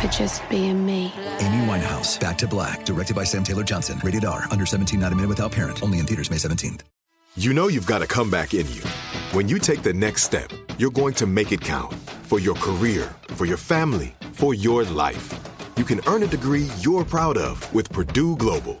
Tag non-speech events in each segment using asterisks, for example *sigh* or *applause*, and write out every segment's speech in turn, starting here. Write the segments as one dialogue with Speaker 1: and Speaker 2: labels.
Speaker 1: for just being me.
Speaker 2: Amy Winehouse, Back to Black, directed by Sam Taylor Johnson. Rated R, under 17, not a minute without parent. Only in theaters May 17th.
Speaker 3: You know you've got a comeback in you. When you take the next step, you're going to make it count for your career, for your family, for your life. You can earn a degree you're proud of with Purdue Global.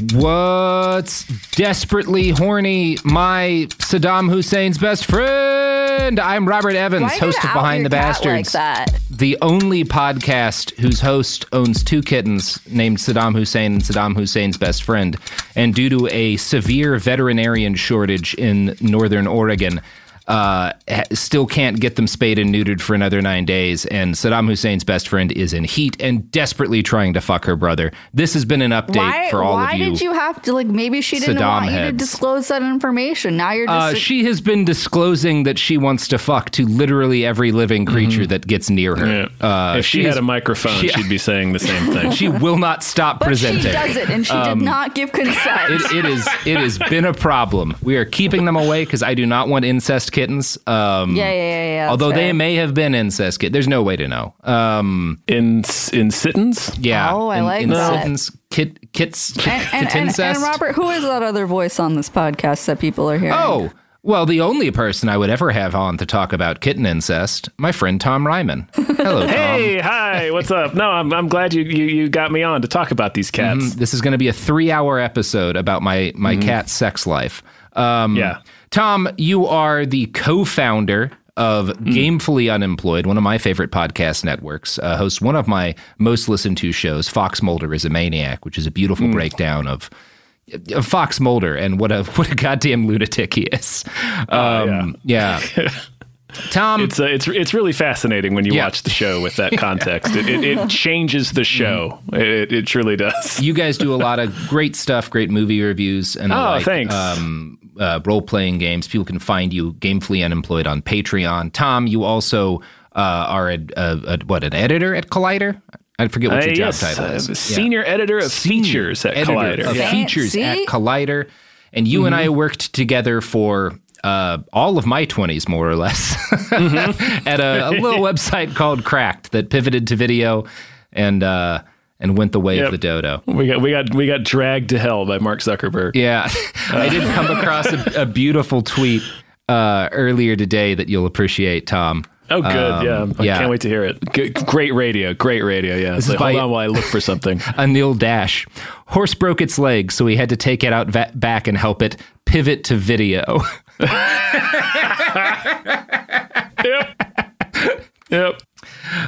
Speaker 4: What's desperately horny? My Saddam Hussein's best friend. I'm Robert Evans, host of Behind the
Speaker 5: like
Speaker 4: Bastards,
Speaker 5: that?
Speaker 4: the only podcast whose host owns two kittens named Saddam Hussein and Saddam Hussein's best friend. And due to a severe veterinarian shortage in northern Oregon, uh, still can't get them spayed and neutered for another nine days. And Saddam Hussein's best friend is in heat and desperately trying to fuck her brother. This has been an update
Speaker 5: Why,
Speaker 4: for all of you.
Speaker 5: Why did you have to like maybe she didn't
Speaker 4: Saddam
Speaker 5: want you to disclose that information. Now you're just
Speaker 4: Uh, she has been disclosing that she wants to fuck to literally every living creature that gets near her. Uh,
Speaker 6: if she,
Speaker 4: is-
Speaker 6: had a microphone,
Speaker 4: she-
Speaker 6: she'd be saying the same thing. *laughs*
Speaker 4: she will not stop
Speaker 5: but
Speaker 4: presenting.
Speaker 5: she does it and she
Speaker 4: Um,
Speaker 5: did not give consent.
Speaker 4: It, it is. It has been a problem. We are keeping them away because I do not want incest kittens. Um,
Speaker 5: yeah, yeah, yeah, yeah. that's
Speaker 4: although they may have been incest kit. There's no way to know. Um,
Speaker 6: in in sittens.
Speaker 4: yeah.
Speaker 5: Oh, I
Speaker 4: in,
Speaker 5: like
Speaker 4: in
Speaker 5: that.
Speaker 4: Kittens, kit, kits, kit,
Speaker 5: and, and, and, and Robert, who is that other voice on this podcast that people are hearing?
Speaker 4: Oh, well, the only person I would ever have on to talk about kitten incest, my friend Tom Reimann. Hello, *laughs* Tom.
Speaker 6: Hey, hi, what's up? No, I'm, I'm glad you, you you got me on to talk about these cats.
Speaker 4: Mhm. This is going to be a three-hour episode about my my cat's sex life. Um,
Speaker 6: Yeah.
Speaker 4: Tom, you are the co-founder of Gamefully Unemployed, one of my favorite podcast networks. Uh, hosts one of my most listened to shows, Fox Mulder is a Maniac, which is a beautiful breakdown of. Fox Mulder and what a *laughs* what a goddamn lunatic he is. Um, yeah. *laughs* Tom,
Speaker 6: It's uh, it's it's really fascinating when you
Speaker 4: Yeah.
Speaker 6: watch the show with that *laughs* context. it, it, it changes the show. It, it truly does.
Speaker 4: you guys do a lot of great stuff, great movie reviews, and
Speaker 6: Oh,
Speaker 4: like,
Speaker 6: thanks.
Speaker 4: Um, uh, role playing games. People can find you gamefully unemployed on Patreon. Tom, you also uh, are a, a, a what an editor at Collider. I forget what
Speaker 6: Uh,
Speaker 4: your job
Speaker 6: yes,
Speaker 4: title
Speaker 6: uh,
Speaker 4: is. Yeah.
Speaker 6: senior editor of features at
Speaker 4: editor
Speaker 6: Collider.
Speaker 4: of
Speaker 6: Yeah. Mm-hmm.
Speaker 4: features at Collider, and you and I worked together for. Uh, all of my 20s, more or less,
Speaker 6: Mm-hmm. *laughs*
Speaker 4: at a, a little *laughs* website called Cracked that pivoted to video and uh, and went the way
Speaker 6: Yep.
Speaker 4: of the dodo.
Speaker 6: We got we got we got dragged to hell by Mark Zuckerberg.
Speaker 4: Yeah, *laughs* I did come across a, a beautiful tweet uh, earlier today that you'll appreciate, Tom.
Speaker 6: Oh, good.
Speaker 4: Um,
Speaker 6: yeah, I
Speaker 4: yeah.
Speaker 6: can't wait to hear it. Good, great radio. Great radio. Yeah. It's
Speaker 4: is
Speaker 6: like, hold on while I look for something. *laughs*
Speaker 4: Anil Dash. Horse broke its leg, so we had to take it out va- back and help it pivot to video. *laughs*
Speaker 6: yep. Yep.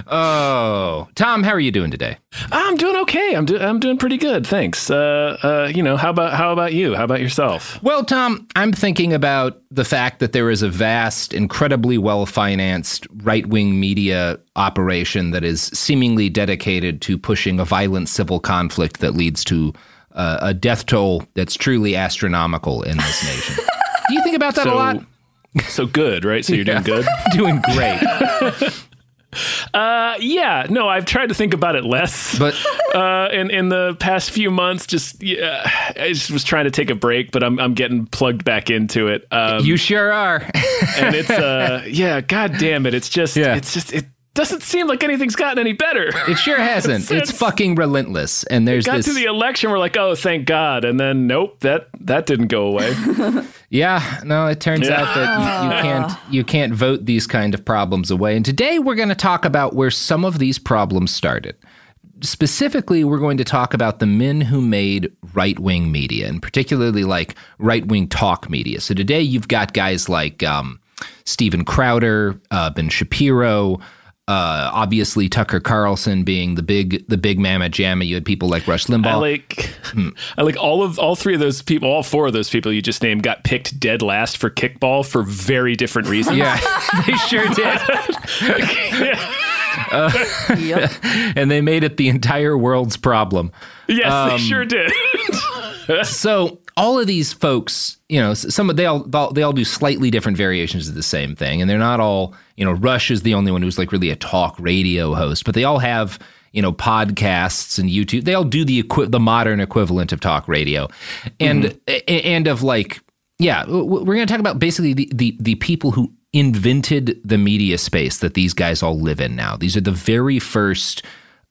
Speaker 4: Oh, Tom, how are you doing today?
Speaker 6: I'm doing okay. I'm doing I'm doing pretty good, thanks. Uh, uh, you know, how about how about you? How about yourself?
Speaker 4: Well, Tom, I'm thinking about the fact that there is a vast, incredibly well financed right wing media operation that is seemingly dedicated to pushing a violent civil conflict that leads to uh, a death toll that's truly astronomical in this nation. *laughs* Do you think about that
Speaker 6: so,
Speaker 4: a lot? *laughs*
Speaker 6: So good, right? So you're doing good? *laughs*
Speaker 4: doing great.
Speaker 6: Uh, yeah, no, I've tried to think about it less,
Speaker 4: but *laughs*
Speaker 6: uh, in in the past few months, just yeah, I just was trying to take a break, but I'm I'm getting plugged back into it. Um,
Speaker 4: you sure are,
Speaker 6: and it's *laughs* uh, yeah, god damn it, it's just yeah. it's just it doesn't seem like anything's gotten any better. *laughs*
Speaker 4: It sure hasn't. it's fucking relentless. And there's
Speaker 6: got
Speaker 4: this...
Speaker 6: to the election, we're like, oh, thank God, and then nope, that that didn't go away. *laughs*
Speaker 4: yeah, no, it turns yeah. out that you, you, can't you can't vote these kind of problems away. And today we're going to talk about where some of these problems started. Specifically, we're going to talk about the men who made right wing media, and particularly like right wing talk media. So today you've got guys like um, Steven Crowder, uh, Ben Shapiro. Uh, obviously, Tucker Carlson being the big the big mamma jamma. You had people like Rush Limbaugh. I
Speaker 6: like hmm. I like all of all three of those people. All four of those people you just named got picked dead last for kickball for very different reasons.
Speaker 4: Yeah, *laughs* they sure did. *laughs* uh, yep. *laughs* and they made it the entire world's problem.
Speaker 6: Yes, um, they sure did. *laughs*
Speaker 4: so all of these folks, you know, some of they all they all do slightly different variations of the same thing, and they're not all, you know, Rush is the only one who's like really a talk radio host, but they all have you know podcasts and YouTube. They all do the equi- the modern equivalent of talk radio, and mm-hmm. and of like yeah, we're going to talk about basically the, the the people who invented the media space that these guys all live in now. These are the very first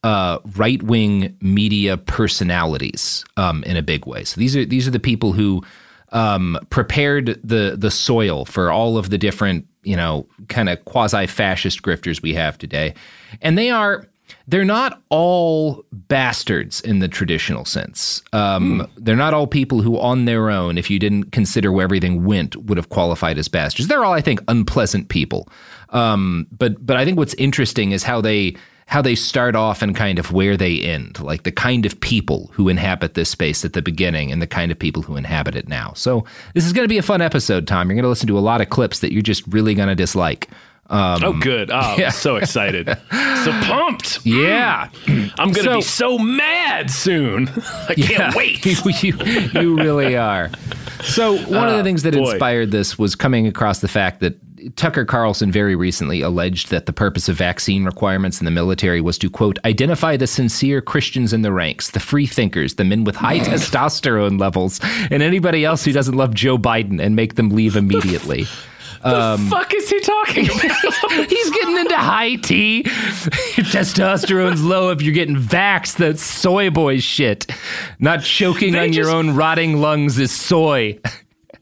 Speaker 4: uh, right wing media personalities um, in a big way. So these are these are the people who um, prepared the the soil for all of the different you know kind of quasi fascist grifters we have today, and they are they're not all bastards in the traditional sense. Um, mm. They're not all people who, on their own, if you didn't consider where everything went, would have qualified as bastards. They're all, I think, unpleasant people. Um, but but I think what's interesting is how they how they start off and kind of where they end, like the kind of people who inhabit this space at the beginning and the kind of people who inhabit it now. So this is going to be a fun episode, Tom. You're going to listen to a lot of clips that you're just really going to dislike.
Speaker 6: Um, oh, good! Oh, yeah. so excited, *laughs* so pumped.
Speaker 4: Yeah,
Speaker 6: I'm gonna so, be so mad soon. *laughs* I can't yeah, wait. *laughs*
Speaker 4: you, you really are. So one uh, of the uh, things that boy. inspired this was coming across the fact that Tucker Carlson very recently alleged that the purpose of vaccine requirements in the military was to, quote, identify the sincere Christians in the ranks, the free thinkers, the men with high testosterone levels, and anybody else who doesn't love Joe Biden and make them leave immediately.
Speaker 6: The um, fuck is he talking
Speaker 4: about? *laughs* he's getting into high tea. *laughs* Testosterone's low if you're getting vaxxed. That's soy boy shit. Not choking they on just, your own rotting lungs is soy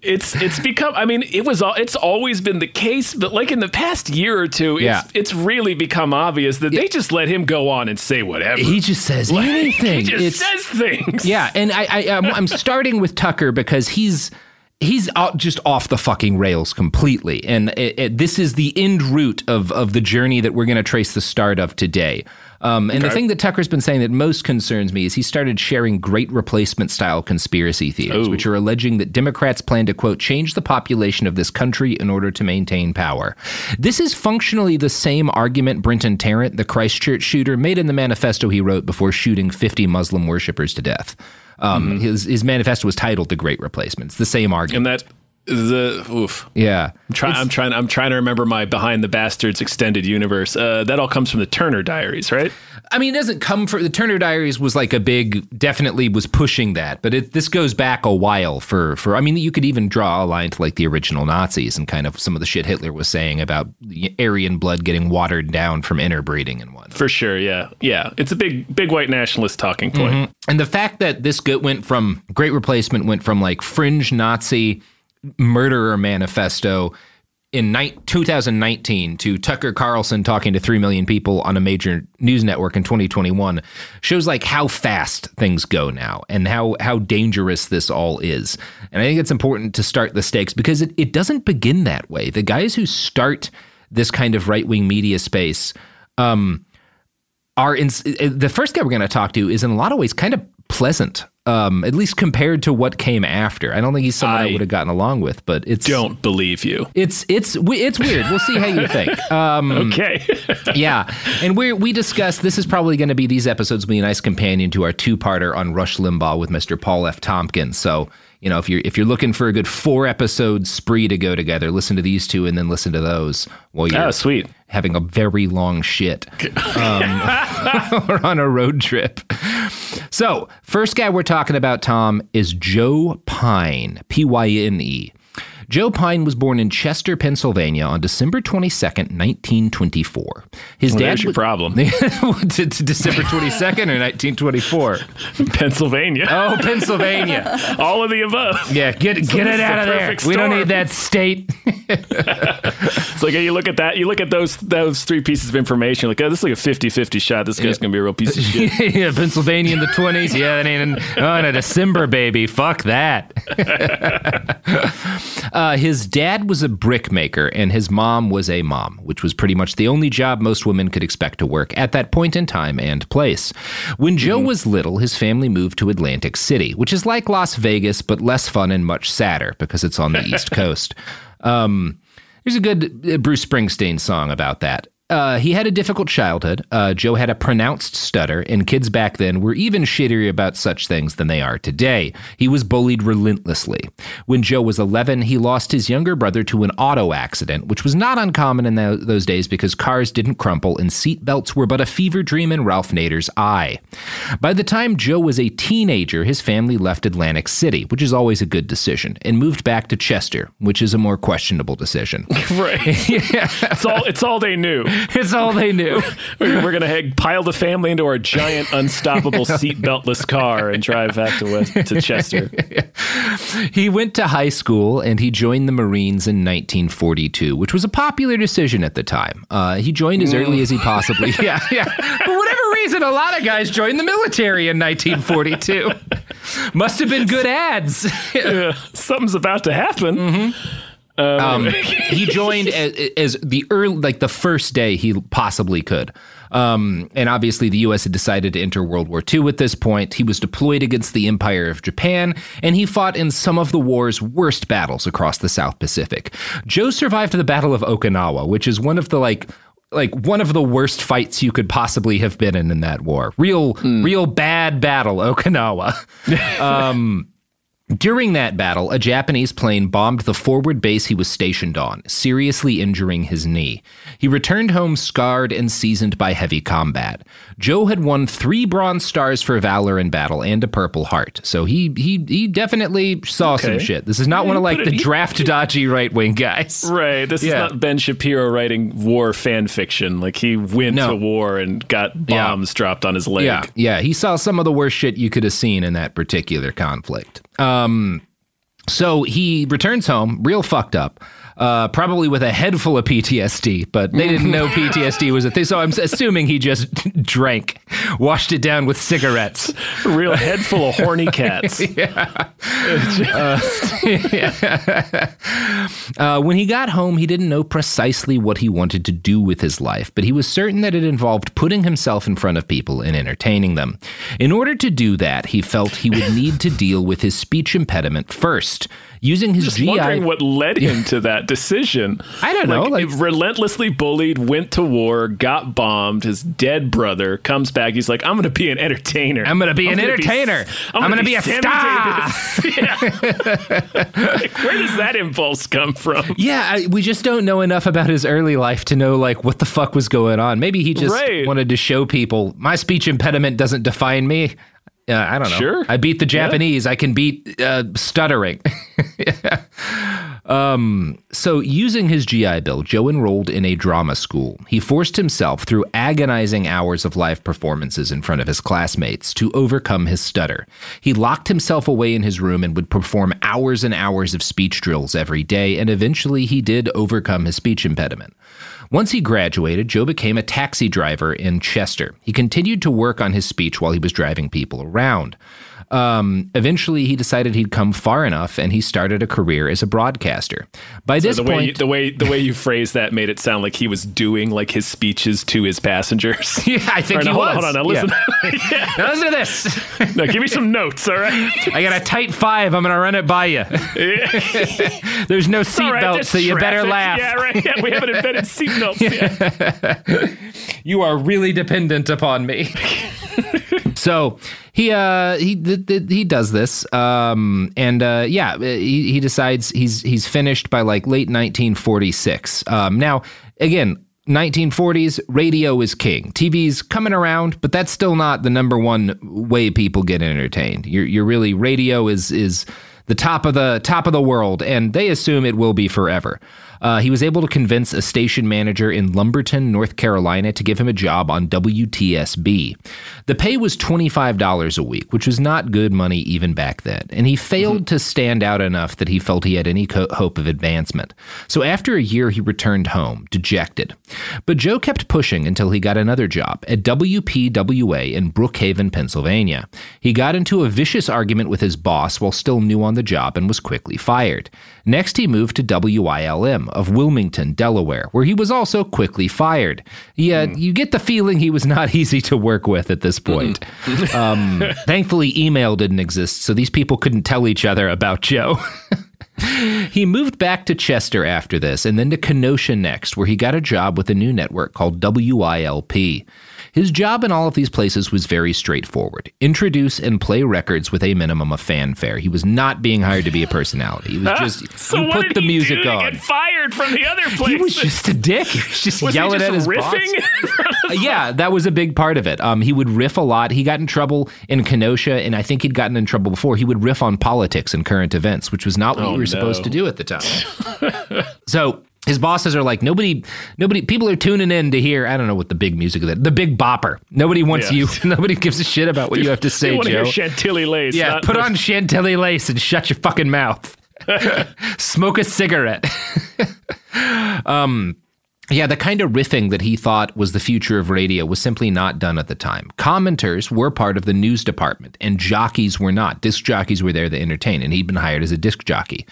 Speaker 6: it's it's become i mean it was all. it's always been the case but like in the past year or two it's yeah. it's really become obvious that yeah. they just let him go on and say whatever
Speaker 4: he just says like, *laughs* anything
Speaker 6: he just it's, says things
Speaker 4: yeah and i, I I'm, I'm starting with tucker because he's he's out just off the fucking rails completely. And it, it, this is the end route of of the journey that we're going to trace the start of today um, and okay. the thing that Tucker's been saying that most concerns me is he started sharing great replacement style conspiracy theories, Ooh. which are alleging that Democrats plan to, quote, change the population of this country in order to maintain power. This is functionally the same argument Brenton Tarrant, the Christchurch shooter, made in the manifesto he wrote before shooting 50 Muslim worshippers to death. Um, mm-hmm. His his manifesto was titled "The Great Replacement." It's the same argument.
Speaker 6: And that the oof.
Speaker 4: Yeah,
Speaker 6: I'm, try, I'm trying. I'm trying to remember my Behind the Bastards extended universe. Uh, that all comes from the Turner Diaries, right?
Speaker 4: I mean, it doesn't come from the Turner Diaries. Was like a big, definitely was pushing that, but it, this goes back a while for for. I mean, you could even draw a line to like the original Nazis and kind of some of the shit Hitler was saying about Aryan blood getting watered down from interbreeding and whatnot.
Speaker 6: For sure, yeah, yeah. It's a big, big white nationalist talking point. Mm-hmm.
Speaker 4: And the fact that this went from Great Replacement went from like fringe Nazi murderer manifesto in ni- 2019 to Tucker Carlson talking to 3 million people on a major news network in 2021 shows like how fast things go now and how how dangerous this all is. And I think it's important to start the stakes because it, it doesn't begin that way. The guys who start this kind of right-wing media space um, are in, the first guy we're going to talk to is in a lot of ways kind of pleasant, um, at least compared to what came after. I don't think he's someone I, I would have gotten along with, but it's
Speaker 6: don't believe you.
Speaker 4: It's it's it's weird. We'll see how you think. *laughs* Um,
Speaker 6: okay, *laughs*
Speaker 4: yeah, and we we discussed this is probably going to be these episodes will be a nice companion to our two parter on Rush Limbaugh with Mr. Paul F. Tompkins. So you know, if you're if you're looking for a good four episode spree to go together, listen to these two and then listen to those while you're
Speaker 6: oh, sweet.
Speaker 4: having a very long shit um, *laughs* or on a road trip. So, first guy we're talking about, Tom, is Joe Pyne P Y N E. Joe Pyne was born in Chester, Pennsylvania on December 22nd, 1924.
Speaker 6: His well, dad was, your problem. *laughs*
Speaker 4: to, to December 22nd or 1924?
Speaker 6: Pennsylvania.
Speaker 4: Oh, Pennsylvania. *laughs*
Speaker 6: All of the above.
Speaker 4: Yeah, get so get it out of there. Storm. We don't need that state. *laughs*
Speaker 6: it's like you look at that, you look at those those three pieces of information, like, oh, this is like a 50-50 shot. This guy's yeah. gonna be a real piece of shit.
Speaker 4: yeah, Pennsylvania in the 20s. Yeah, that ain't in, oh, in a December baby. Fuck that. Uh, his dad was a brickmaker and his mom was a mom, which was pretty much the only job most women could expect to work at that point in time and place. When Joe mm-hmm. was little, his family moved to Atlantic City, which is like Las Vegas, but less fun and much sadder because it's on the East *laughs* Coast. Um, there's a good uh, Bruce Springsteen song about that. Uh, he had a difficult childhood. Uh, Joe had a pronounced stutter, and kids back then were even shittier about such things than they are today. He was bullied relentlessly. When Joe was 11, he lost his younger brother to an auto accident, which was not uncommon in the, those days because cars didn't crumple and seatbelts were but a fever dream in Ralph Nader's eye. By the time Joe was a teenager, his family left Atlantic City, which is always a good decision, and moved back to Chester, which is a more questionable decision. *laughs*
Speaker 6: right. *laughs* yeah. It's all, it's all they knew. *laughs*
Speaker 4: it's all they knew. *laughs*
Speaker 6: We're going to pile the family into our giant, unstoppable *laughs* seatbeltless car and drive back to West, to Chester.
Speaker 4: he went to high school and he joined the Marines in 1942, which was a popular decision at the time. Uh, he joined as early as he possibly. yeah, yeah. For whatever reason, a lot of guys joined the military in 1942. Must have been good ads.
Speaker 6: yeah, something's about to happen.
Speaker 4: Mm-hmm. Um, um, *laughs* he joined as, as, the early, like the first day he possibly could. Um, and obviously, the U.S. had decided to enter World War II at this point. He was deployed against the Empire of Japan, and he fought in some of the war's worst battles across the South Pacific. Joe survived the Battle of Okinawa, which is one of the like like one of the worst fights you could possibly have been in in that war. Real, mm. real bad battle, Okinawa. *laughs* um, during that battle, a Japanese plane bombed the forward base he was stationed on, seriously injuring his knee. He returned home scarred and seasoned by heavy combat. Joe had won three Bronze Stars for valor in battle and a Purple Heart, so he he he definitely saw okay. some shit. This is not yeah, one of like the draft dodgy right wing guys. *laughs*
Speaker 6: Right. This yeah. is not Ben Shapiro writing war fan fiction. Like he went no. to war and got bombs yeah. dropped on his leg.
Speaker 4: Yeah, yeah. He saw some of the worst shit you could have seen in that particular conflict. Um, so he returns home, real fucked up uh, probably with a head full of PTSD, but they didn't know *laughs* PTSD was a thing. So I'm assuming he just *laughs* drank, washed it down with cigarettes.
Speaker 6: Real head full of horny cats. *laughs*
Speaker 4: yeah. Uh. *laughs* Uh, when he got home, he didn't know precisely what he wanted to do with his life, but he was certain that it involved putting himself in front of people and entertaining them. In order to do that, he felt he would need to deal with his speech impediment first using his
Speaker 6: Just
Speaker 4: GI.
Speaker 6: Wondering what led *laughs* him to that decision.
Speaker 4: I don't know.
Speaker 6: Like, relentlessly bullied, went to war, got bombed. His dead brother comes back. He's like, "I'm going to be an entertainer.
Speaker 4: I'm going to be I'm an entertainer. Be, I'm, going to be, be, a star." *laughs*
Speaker 6: like, *laughs* where does that impulse come from?
Speaker 4: Yeah, I, we just don't know enough about his early life to know like what the fuck was going on. Maybe he just right. wanted to show people my speech impediment doesn't define me. Uh, I don't know.
Speaker 6: Sure.
Speaker 4: I beat the Japanese. Yeah. I can beat uh, stuttering. *laughs* um, so, using his GI Bill, Joe enrolled in a drama school. He forced himself through agonizing hours of live performances in front of his classmates to overcome his stutter. He locked himself away in his room and would perform hours and hours of speech drills every day, and eventually he did overcome his speech impediment. Once he graduated, Joe became a taxi driver in Chester. He continued to work on his speech while he was driving people around. Um, eventually, he decided he'd come far enough, and he started a career as a broadcaster. By this
Speaker 6: the
Speaker 4: point,
Speaker 6: way you, the way the way you phrased that made it sound like he was doing like his speeches to his passengers. *laughs*
Speaker 4: yeah, I think
Speaker 6: Or,
Speaker 4: he
Speaker 6: no, hold
Speaker 4: was.
Speaker 6: on, hold on. Now listen.
Speaker 4: Yeah. *laughs* Now listen to this. *laughs*
Speaker 6: now give me some notes, all right?
Speaker 4: I got a tight five. I'm going to run it by you. There's no
Speaker 6: right,
Speaker 4: seatbelt,
Speaker 6: there's
Speaker 4: so you better laugh.
Speaker 6: Yeah, right. Yeah, we haven't invented seatbelts yet.
Speaker 4: you are really dependent upon me. so he uh he th- th- he does this um and uh yeah he, he decides he's he's finished by like late 1946 um now again 1940s radio is king. Tv's coming around but that's still not the number one way people get entertained. You're you're really radio is is the top of the top of the world and they assume it will be forever uh, he was able to convince a station manager in Lumberton, North Carolina, to give him a job on WTSB. The pay was $25 a week, which was not good money even back then, and he failed to stand out enough that he felt he had any co- hope of advancement. So after a year, he returned home, dejected. But Joe kept pushing until he got another job at WPWA in Brookhaven, Pennsylvania. He got into a vicious argument with his boss while still new on the job and was quickly fired. Next, he moved to WILM of Wilmington, Delaware, where he was also quickly fired. Yeah, you get the feeling he was not *laughs* easy to work with at this point. *laughs* um, thankfully, email didn't exist, so these people couldn't tell each other about Joe. *laughs* he moved back to Chester after this, and then to Kenosha next, where he got a job with a new network called WILP. His job in all of these places was very straightforward introduce and play records with a minimum of fanfare. He was not being hired to be a personality. He was *laughs* just
Speaker 6: so
Speaker 4: you put the
Speaker 6: he
Speaker 4: music on.
Speaker 6: Fired from the other place.
Speaker 4: He was just a dick. He was just
Speaker 6: Was
Speaker 4: yelling
Speaker 6: just
Speaker 4: at his
Speaker 6: riffing?
Speaker 4: boss. *laughs* Uh, yeah, that was a big part of it. Um, he would riff a lot. He got in trouble in Kenosha, and I think he'd gotten in trouble before. He would riff on politics and current events, which was not what
Speaker 6: Oh,
Speaker 4: you were
Speaker 6: no.
Speaker 4: supposed to do at the time. *laughs* so his bosses are like, nobody, nobody, people are tuning in to hear. I don't know what the big music of that, the Big Bopper. Nobody wants
Speaker 6: Yeah.
Speaker 4: you. *laughs* Nobody gives a shit about what you have to say,
Speaker 6: to
Speaker 4: Joe.
Speaker 6: hear Chantilly Lace.
Speaker 4: Yeah, put on Chantilly lace and shut your fucking mouth. *laughs* Smoke a cigarette. *laughs* um, yeah, the kind of riffing that he thought was the future of radio was simply not done at the time. Commenters were part of the news department, and jockeys were not. Disc jockeys were there to entertain, and he'd been hired as a disc jockey.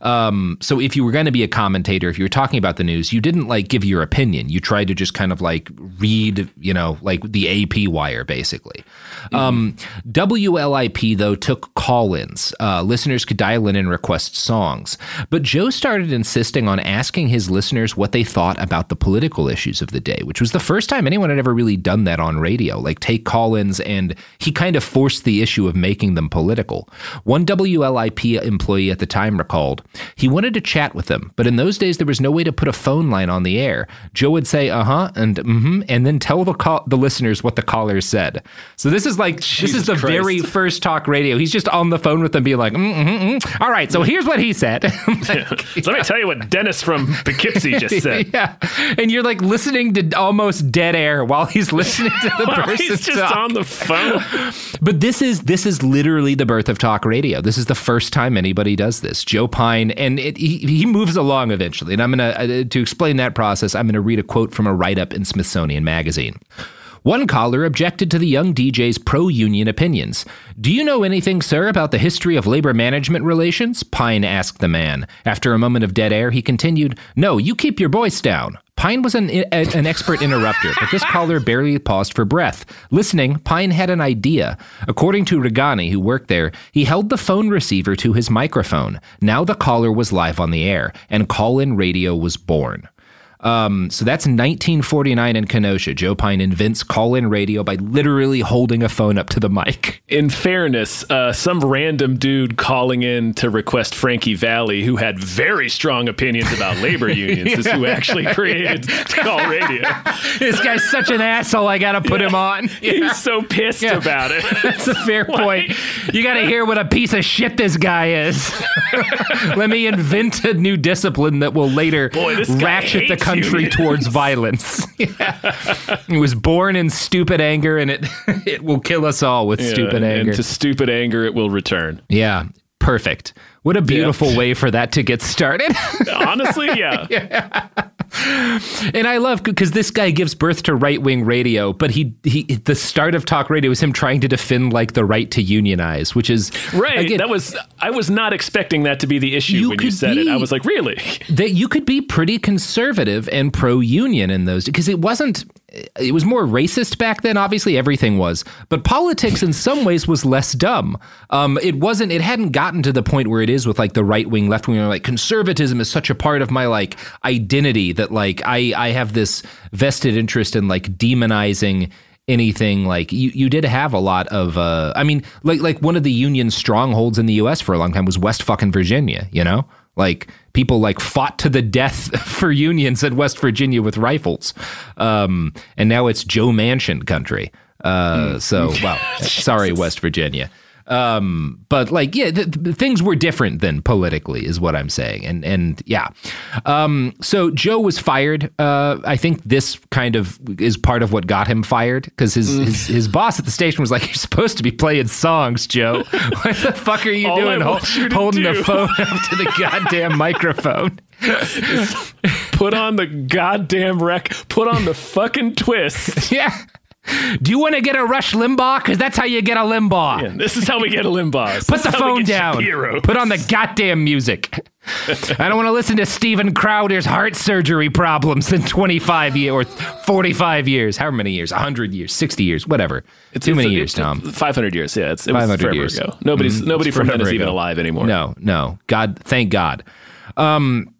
Speaker 4: Um, so if you were going to be a commentator, if you were talking about the news, you didn't like give your opinion. You tried to just kind of like read, you know, like the AP wire, basically. Um, WLIP, though, took call ins. Uh, listeners could dial in and request songs. But Joe started insisting on asking his listeners what they thought about the political issues of the day, which was the first time anyone had ever really done that on radio, like take call ins, and he kind of forced the issue of making them political. One WLIP employee at the time recalled he wanted to chat with them, but in those days there was no way to put a phone line on the air. Joe would say, uh huh, and mm hmm, and then tell the, call- the listeners what the callers said. So this is like, this is the
Speaker 6: Christ.
Speaker 4: very first talk radio. He's just on the phone with them, being like, mm, mm, mm. all right, so here's what he said. *laughs* *laughs*
Speaker 6: So let me tell you what Dennis from Poughkeepsie just *laughs* said.
Speaker 4: yeah. *laughs* And you're like listening to almost dead air while he's listening to the *laughs* person
Speaker 6: he's just
Speaker 4: talk.
Speaker 6: on the phone. *laughs*
Speaker 4: But this is this is literally the birth of talk radio. This is the first time anybody does this. Joe Pyne, and it, he he moves along eventually. And I'm gonna uh, to explain that process. I'm gonna read a quote from a write up in Smithsonian Magazine. One caller objected to the young DJ's pro union opinions. Do you know anything, sir, about the history of labor management relations? Pyne asked the man. After a moment of dead air, he continued, No, you keep your voice down. Pyne was an, an expert interrupter, but this caller barely paused for breath. Listening, Pyne had an idea. According to Regani, who worked there, he held the phone receiver to his microphone. Now the caller was live on the air, and call in radio was born. Um, so that's 1949 in Kenosha. Joe Pyne invents call in radio by literally holding a phone up to the mic. *laughs*
Speaker 6: In fairness, uh, some random dude calling in to request Frankie Valli, who had very strong opinions about labor *laughs* unions, is who actually created *laughs* call radio.
Speaker 4: This guy's such an asshole. I got to put him on.
Speaker 6: He's so pissed
Speaker 4: Yeah.
Speaker 6: about it.
Speaker 4: That's a fair point. You got to hear what a piece of shit this guy is. Let me invent a new discipline that will later
Speaker 6: Boy,
Speaker 4: ratchet the country
Speaker 6: unions.
Speaker 4: towards violence. *laughs* *laughs* Yeah. It was born in stupid anger, and it *laughs* it will kill us all with stupid
Speaker 6: and,
Speaker 4: anger.
Speaker 6: And to stupid anger, it will return.
Speaker 4: yeah, perfect. What a beautiful way for that to get started. *laughs*
Speaker 6: Honestly, yeah.
Speaker 4: and I love because this guy gives birth to right wing radio, but he he the start of talk radio is him trying to defend like the right to unionize, which is
Speaker 6: right. Again, that was I was not expecting that to be the issue when you said be, it. I was like, really?
Speaker 4: That you could be pretty conservative and pro union in those because it wasn't it was more racist back then. Obviously, everything was, but politics in some ways was less dumb. Um, it wasn't. It hadn't gotten to the point where it is with like the right wing, left wing. Like conservatism is such a part of my like identity that like I I have this vested interest in like demonizing anything like you you did have a lot of uh I mean like like one of the union strongholds in the US for a long time was West fucking Virginia, you know? Like people like fought to the death *laughs* for unions in West Virginia with rifles, um, and now it's Joe Manchin country. Uh, mm. So, well, *laughs* sorry, West Virginia. Um, but like, yeah, th- th- things were different then politically, is what I'm saying. And and yeah, um, so Joe was fired. Uh, I think this kind of is part of what got him fired because his, mm. his, his boss at the station was like, "You're supposed to be playing songs, Joe. *laughs* what the fuck are you
Speaker 6: All
Speaker 4: doing?
Speaker 6: Hol- you
Speaker 4: holding
Speaker 6: do.
Speaker 4: the phone up to the goddamn microphone." *laughs*
Speaker 6: put on the goddamn wreck. Put on the fucking twist. *laughs*
Speaker 4: yeah. Do you want to get a Rush Limbaugh? Because that's how you get a Limbaugh.
Speaker 6: Yeah, this is how we get a Limbaugh. This
Speaker 4: Put the phone down. Put on the goddamn music. I don't want to listen to Steven Crowder's heart surgery problems in 25 years or 45 years. However many years? 100 years, 60 years, whatever. It's too many it's, years, Tom.
Speaker 6: 500 years. Yeah, it's it 500 years ago. Nobody's mm, nobody from then is even alive anymore.
Speaker 4: No, no. God, thank God. Um,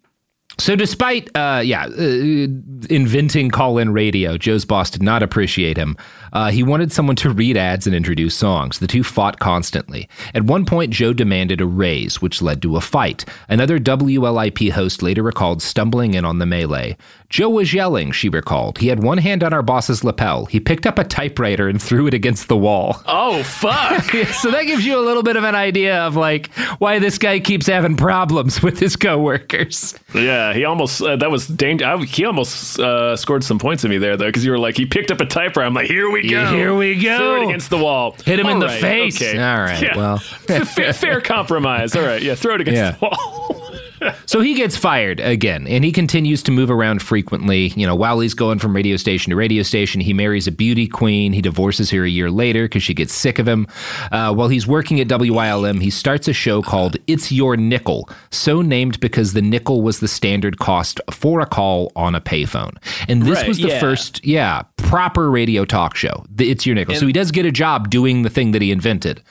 Speaker 4: so, despite, uh, yeah, uh, inventing call in radio, Joe's boss did not appreciate him. Uh, he wanted someone to read ads and introduce songs. The two fought constantly. At one point, Joe demanded a raise, which led to a fight. Another WLIP host later recalled stumbling in on the melee. Joe was yelling, she recalled. He had one hand on our boss's lapel. He picked up a typewriter and threw it against the wall.
Speaker 6: Oh, fuck. *laughs*
Speaker 4: so that gives you a little bit of an idea of like why this guy keeps having problems with his coworkers.
Speaker 6: Yeah, he almost, uh, that was dangerous. He almost uh, scored some points in me there, though, because you were like, he picked up a typewriter. I'm like, here we go.
Speaker 4: Here we go.
Speaker 6: Threw it against the wall.
Speaker 4: Hit him All in right. the face. Okay. All right. Yeah. Well,
Speaker 6: fair, fair *laughs* compromise. All right. Yeah. Throw it against yeah. the wall. *laughs*
Speaker 4: so he gets fired again, and he continues to move around frequently. You know, while he's going from radio station to radio station, he marries a beauty queen. He divorces her a year later because she gets sick of him. Uh, while he's working at WILM, he starts a show called It's Your Nickel, so named because the nickel was the standard cost for a call on a payphone. And this
Speaker 6: right,
Speaker 4: was the
Speaker 6: yeah.
Speaker 4: first, yeah, proper radio talk show. It's Your Nickel. And so he does get a job doing the thing that he invented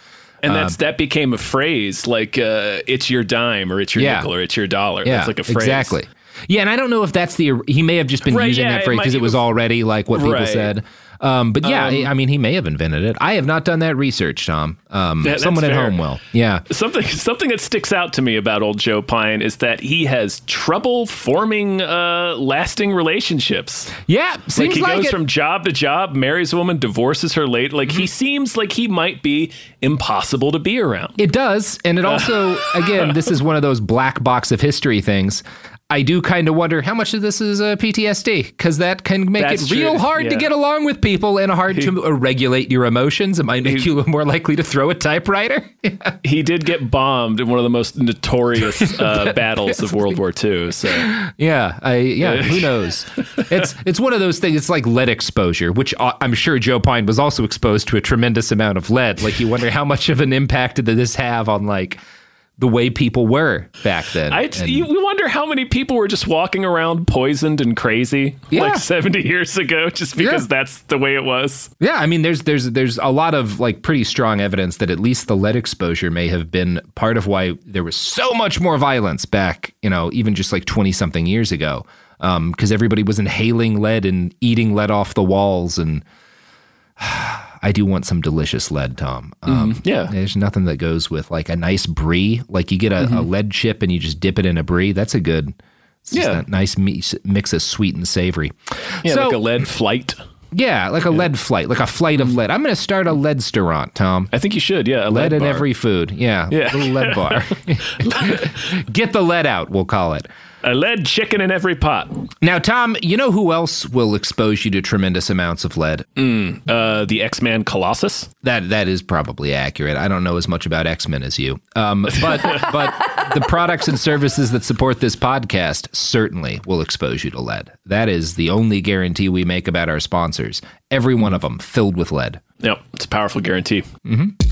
Speaker 6: and that's um, that became a phrase like uh, "it's your dime" or "it's your yeah. nickel" or "it's your dollar." Yeah, that's like a phrase.
Speaker 4: Exactly. Yeah, and I don't know if that's the he may have just been right, using yeah, that phrase because it, it, was already like what people right. said. Um, but yeah, um, I mean, he may have invented it. I have not done that research, Tom. Um, that, someone at fair. home will. Yeah.
Speaker 6: Something something that sticks out to me about old Joe Pyne is that he has trouble forming uh, lasting relationships.
Speaker 4: Yeah, seems
Speaker 6: like he
Speaker 4: like
Speaker 6: goes
Speaker 4: it.
Speaker 6: from job to job, marries a woman, divorces her late. Like mm-hmm. he seems like he might be impossible to be around.
Speaker 4: It does, and it also, again, this is *laughs* one of those black box of history things. I do kind of wonder how much of this is uh, PTSD because that can make That's it real hard yeah. to get along with people and hard he, to *laughs* regulate your emotions. It might make he, you *laughs* more likely to throw a typewriter. *laughs*
Speaker 6: he did get bombed in one of the most notorious uh, battles of World War II. So
Speaker 4: yeah, I yeah, who knows? It's it's one of those things. It's like lead exposure, which uh, I'm sure Joe Pyne was also exposed to a tremendous amount of lead. Like you wonder how much of an impact did this have on like the way people were back then.
Speaker 6: I, and, you, we wonder how many people were just walking around poisoned and crazy yeah. like 70 years ago just because yeah. that's the way it was.
Speaker 4: Yeah, I mean there's there's there's a lot of like pretty strong evidence that at least the lead exposure may have been part of why there was so much more violence back, you know, even just like 20 something years ago. Um, cuz everybody was inhaling lead and eating lead off the walls and *sighs* I do want some delicious lead, Tom.
Speaker 6: Um, mm, yeah.
Speaker 4: There's nothing that goes with like a nice brie. Like you get a, mm-hmm. a lead chip and you just dip it in a brie. That's a good, yeah. nice mix of sweet and savory.
Speaker 6: Yeah, so, like a lead flight.
Speaker 4: Yeah, like a yeah. lead flight, like a flight of mm-hmm. lead. I'm going to start a lead restaurant, Tom.
Speaker 6: I think you should. Yeah,
Speaker 4: lead,
Speaker 6: lead
Speaker 4: in every food. Yeah,
Speaker 6: yeah.
Speaker 4: little lead bar. *laughs* *laughs* Get the lead out. We'll call it.
Speaker 6: A lead chicken in every pot.
Speaker 4: Now, Tom, you know who else will expose you to tremendous amounts of lead?
Speaker 6: Mm, uh, the X Man Colossus.
Speaker 4: That that is probably accurate. I don't know as much about X Men as you, um, but *laughs* but the products and services that support this podcast certainly will expose you to lead. That is the only guarantee we make about our sponsors. Every one of them filled with lead.
Speaker 6: Yep, it's a powerful guarantee.
Speaker 4: Mm-hmm.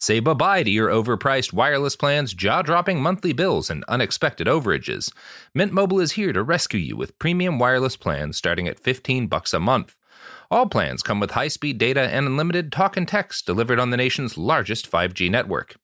Speaker 4: Say bye-bye to your overpriced wireless plans, jaw-dropping monthly bills, and unexpected overages. Mint Mobile is here to rescue you with premium wireless plans starting at 15 bucks a month. All plans come with high speed data and unlimited talk and text delivered on the nation's largest 5G network.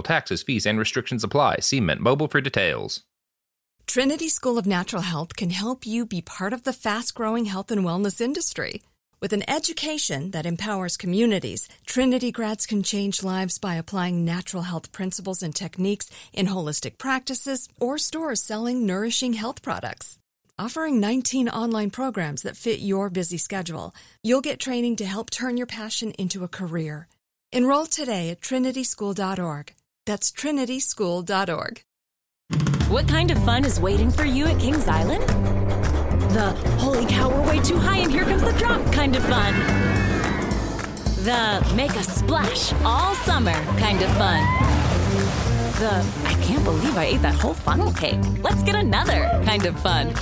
Speaker 4: taxes, fees, and restrictions apply. See Mint Mobile for details.
Speaker 7: Trinity School of Natural Health can help you be part of the fast-growing health and wellness industry. With an education that empowers communities, Trinity grads can change lives by applying natural health principles and techniques in holistic practices or stores selling nourishing health products. Offering 19 online programs that fit your busy schedule, you'll get training to help turn your passion into a career. Enroll today at trinityschool.org. That's trinityschool.org.
Speaker 8: What kind of fun is waiting for you at Kings Island? The holy cow, we're way too high and here comes the drop kind of fun. The make a splash all summer kind of fun. The I can't believe I ate that whole funnel cake. Let's get another kind of fun.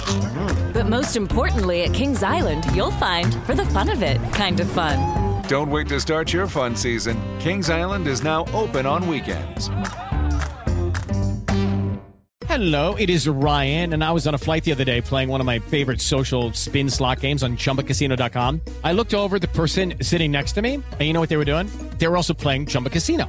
Speaker 8: But most importantly, at Kings Island, you'll find for the fun of it kind of fun.
Speaker 9: Don't wait to start your fun season. Kings Island is now open on weekends.
Speaker 10: Hello, it is Ryan, and I was on a flight the other day playing one of my favorite social spin slot games on chumbacasino.com. I looked over the person sitting next to me, and you know what they were doing? They were also playing Chumba Casino.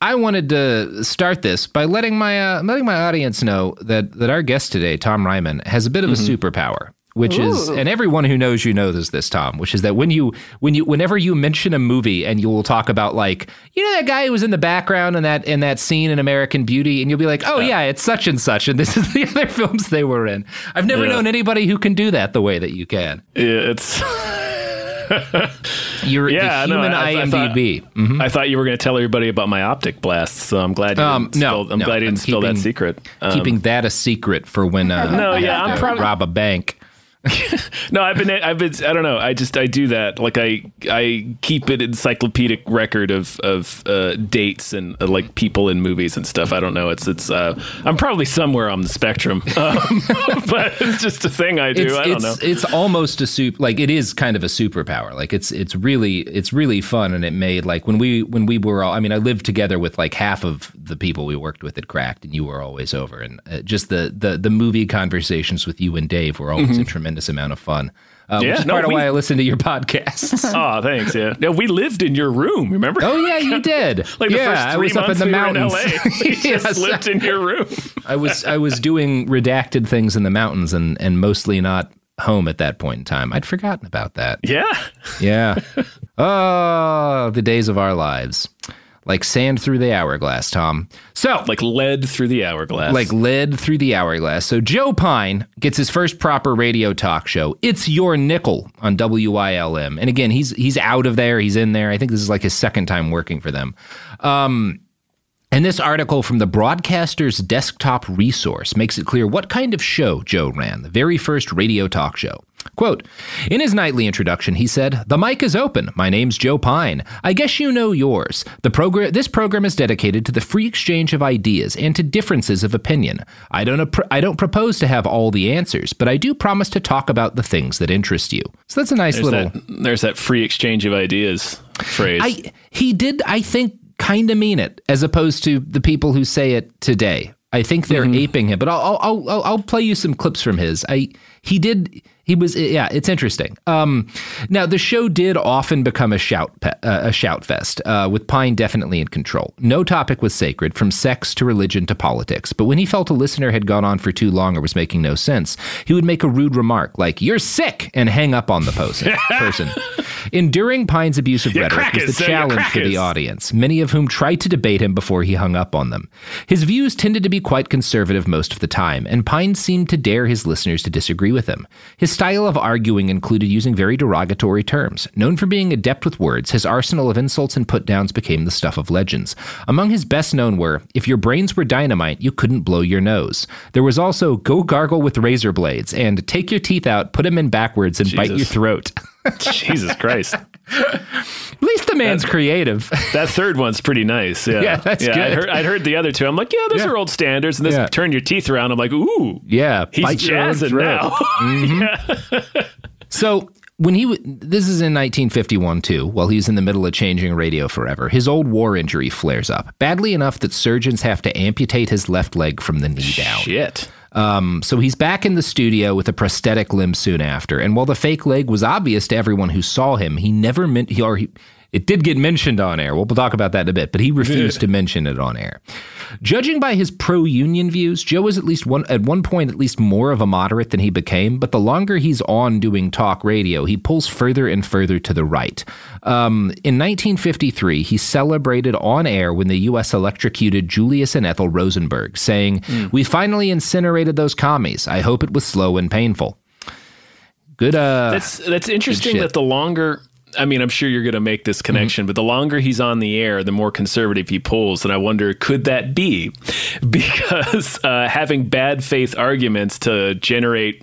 Speaker 4: I wanted to start this by letting my uh, letting my audience know that that our guest today, Tom Reimann, has a bit of mm-hmm. a superpower which Ooh. is and everyone who knows you knows this tom which is that when you when you whenever you mention a movie and you will talk about like you know that guy who was in the background in that in that scene in american beauty and you'll be like oh yeah it's such and such and this is *laughs* the other films they were in i've never yeah. known anybody who can do that the way that you can
Speaker 6: yeah it's *laughs*
Speaker 4: You're yeah, the human no, I, IMDb. I
Speaker 6: thought, mm-hmm. I thought, you were going to tell everybody about my optic blast, so I'm glad you um, didn't no, spill, I'm no, glad you didn't spill that secret.
Speaker 4: Um, keeping that a secret for when uh, *laughs* no, yeah, I'm probably rob a bank. *laughs*
Speaker 6: no, I've been, I've been, I don't know. I just, I do that. Like I, I keep an encyclopedic record of, of uh, dates and uh, like people in movies and stuff. I don't know. It's, it's, uh, I'm probably somewhere on the spectrum, *laughs* um, *laughs* but it's just a thing I do.
Speaker 4: It's,
Speaker 6: I don't
Speaker 4: it's,
Speaker 6: know.
Speaker 4: It's almost a soup. Like it is kind of a superpower. Like it's, it's really, it's really fun. And it made like when we, when we were all, I mean, I lived together with like half of the people we worked with at Cracked and you were always over. And uh, just the, the, the movie conversations with you and Dave were always mm-hmm. a tremendous tremendous amount of fun. Uh, yeah, which is no, part of we, why I listen to your *laughs* podcasts. *laughs*
Speaker 6: oh, thanks. Yeah, no, we lived in your room. Remember?
Speaker 4: Oh yeah, you did. *laughs*
Speaker 6: like
Speaker 4: yeah,
Speaker 6: the I was up in the
Speaker 4: we
Speaker 6: mountains. In LA. We yes. just lived in your room.
Speaker 4: I was I was doing redacted things in the mountains and and mostly not home at that point in time. I'd forgotten about that.
Speaker 6: Yeah.
Speaker 4: Yeah. oh, the days of our lives like sand through the hourglass, Tom. So,
Speaker 6: like lead through the hourglass.
Speaker 4: Like lead through the hourglass. So, Joe Pyne gets his first proper radio talk show. It's Your Nickel on WILM. And again, he's he's out of there, he's in there. I think this is like his second time working for them. Um And this article from the Broadcaster's Desktop Resource makes it clear what kind of show Joe ran, the very first radio talk show. Quote In his nightly introduction, he said, The mic is open. My name's Joe Pyne. I guess you know yours. The program, this program is dedicated to the free exchange of ideas and to differences of opinion. I don't, appro- I don't propose to have all the answers, but I do promise to talk about the things that interest you. So that's a nice
Speaker 6: There's
Speaker 4: little.
Speaker 6: that, there's that free exchange of ideas phrase.
Speaker 4: I he did I think kind of mean it as opposed to the people who say it today. I think they're mm-hmm. aping him, but I'll, I'll I'll I'll play you some clips from his. I he did he was yeah it's interesting. Um, now the show did often become a shout pe- uh, a shout fest uh, with Pyne definitely in control. No topic was sacred from sex to religion to politics. But when he felt a listener had gone on for too long or was making no sense, he would make a rude remark like "You're sick" and hang up on the person. *laughs* person. Enduring Pyne's abusive
Speaker 6: You
Speaker 4: rhetoric was the challenge for the audience, many of whom tried to debate him before he hung up on them. His views tended to be quite conservative most of the time, and Pyne seemed to dare his listeners to disagree with him. His style of arguing included using very derogatory terms. Known for being adept with words, his arsenal of insults and put downs became the stuff of legends. Among his best known were If your brains were dynamite, you couldn't blow your nose. There was also Go gargle with razor blades and Take your teeth out, put them in backwards, and bite your throat. *laughs* *laughs*
Speaker 6: Jesus Christ.
Speaker 4: At least the man's creative.
Speaker 6: That third one's pretty nice. Yeah,
Speaker 4: Yeah, that's
Speaker 6: I'd
Speaker 4: good.
Speaker 6: heard, I'd heard the other two. I'm like, yeah, those
Speaker 4: Yeah.
Speaker 6: are old standards. And this
Speaker 4: Yeah.
Speaker 6: turn your teeth around. I'm like, ooh,
Speaker 4: Yeah,
Speaker 6: he's
Speaker 4: bite
Speaker 6: jazzing now. *laughs* Mm-hmm.
Speaker 4: So when he w- this is in 1951 too, while he's in the middle of changing radio forever, his old war injury flares up badly enough that surgeons have to amputate his left leg from the knee down.
Speaker 6: Shit.
Speaker 4: Um, so he's back in the studio with a prosthetic limb soon after, and while the fake leg was obvious to everyone who saw him, he never meant he or he. It did get mentioned on air. We'll talk about that in a bit, but he refused *laughs* to mention it on air. Judging by his pro-union views, Joe was at least one at one point at least more of a moderate than he became. But the longer he's on doing talk radio, he pulls further and further to the right. Um, in 1953, he celebrated on air when the U.S. electrocuted Julius and Ethel Rosenberg, saying, "We finally incinerated those commies. I hope it was slow and painful." Good. Uh,
Speaker 6: That's that's interesting that the longer I mean, I'm sure you're going to make this connection, but the longer he's on the air, the more conservative he pulls. And I wonder, could that be *laughs* because uh, having bad faith arguments to generate,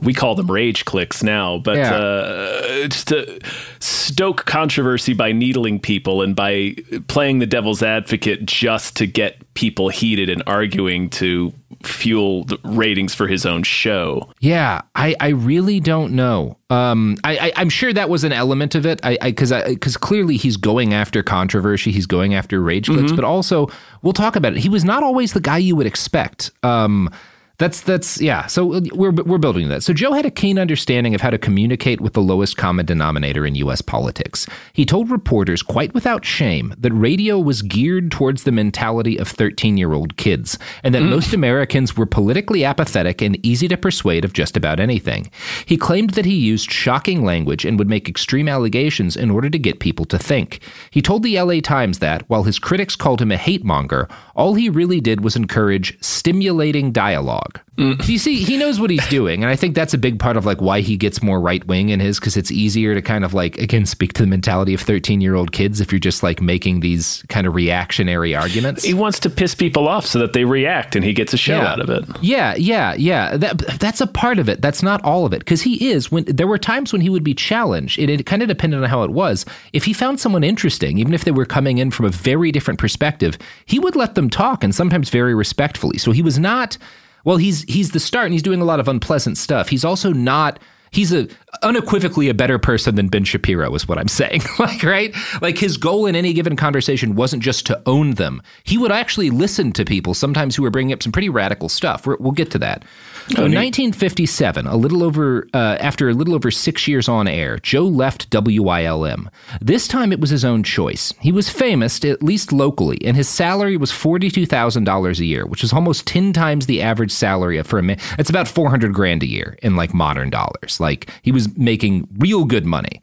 Speaker 6: we call them rage clicks now, but
Speaker 4: Yeah.
Speaker 6: uh, just to stoke controversy by needling people and by playing the devil's advocate just to get people heated and arguing to fuel the ratings for his own show.
Speaker 4: Yeah, I, I really don't know. Um, I, I I'm sure that was an element of it. I because I because clearly he's going after controversy, he's going after rage clicks, but also we'll talk about it. He was not always the guy you would expect. Um, that's that's yeah. So uh, we're we're building that. So Joe had a keen understanding of how to communicate with the lowest common denominator in U.S. politics. He told reporters, quite without shame, that radio was geared towards the mentality of 13 year old kids, and that mm. most Americans were politically apathetic and easy to persuade of just about anything. He claimed that he used shocking language and would make extreme allegations in order to get people to think. He told the LA Times that, while his critics called him a hate monger, all he really did was encourage stimulating dialogue. You see, he knows what he's doing, and I think that's a big part of like why he gets more right wing in his because it's easier to kind of like again speak to the mentality of thirteen year old kids if you're just like making these kind of reactionary arguments.
Speaker 6: He wants to piss people off so that they react and he gets a show
Speaker 4: Yeah.
Speaker 6: out of it.
Speaker 4: Yeah, yeah, yeah. That that's a part of it. That's not all of it because he is when there were times when he would be challenged. It, it kind of depended on how it was. If he found someone interesting, even if they were coming in from a very different perspective, he would let them talk and sometimes very respectfully. So he was not. Well, he's he's the start and he's doing a lot of unpleasant stuff. He's also not. He's a unequivocally a better person than Ben Shapiro is what I'm saying. *laughs* like right? Like his goal in any given conversation wasn't just to own them. He would actually listen to people sometimes who were bringing up some pretty radical stuff. We're, we'll get to that. So in 1957, a little over uh, after a little over six years on air, Joe left WILM. This time it was his own choice. He was famous, at least locally, and his salary was forty-two thousand dollars a year, which is almost ten times the average salary for a man. It's about four hundred grand a year in like modern dollars. Like he was making real good money.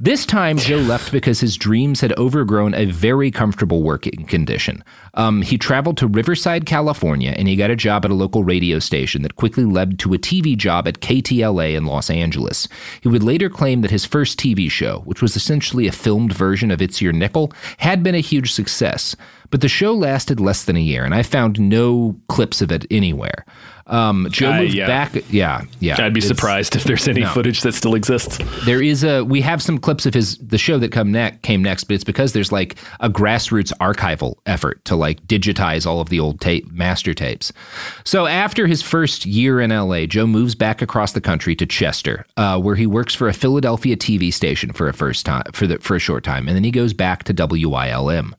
Speaker 4: This time Joe *laughs* left because his dreams had overgrown a very comfortable working condition. Um, he traveled to Riverside, California, and he got a job at a local radio station that quickly led to a TV job at KTLA in Los Angeles. He would later claim that his first TV show, which was essentially a filmed version of It's Your Nickel, had been a huge success. but the show lasted less than a year, and I found no clips of it anywhere. Um, Joe
Speaker 6: Uh,
Speaker 4: moved
Speaker 6: yeah.
Speaker 4: back. Yeah, yeah.
Speaker 6: I'd be surprised if there's any
Speaker 4: no.
Speaker 6: footage that still exists.
Speaker 4: There is a. We have some clips of his the show that come next came next, but it's because there's like a grassroots archival effort to like digitize all of the old tape master tapes. So after his first year in L.A., Joe moves back across the country to Chester, uh, where he works for a Philadelphia TV station for a first time for the for a short time, and then he goes back to WILM.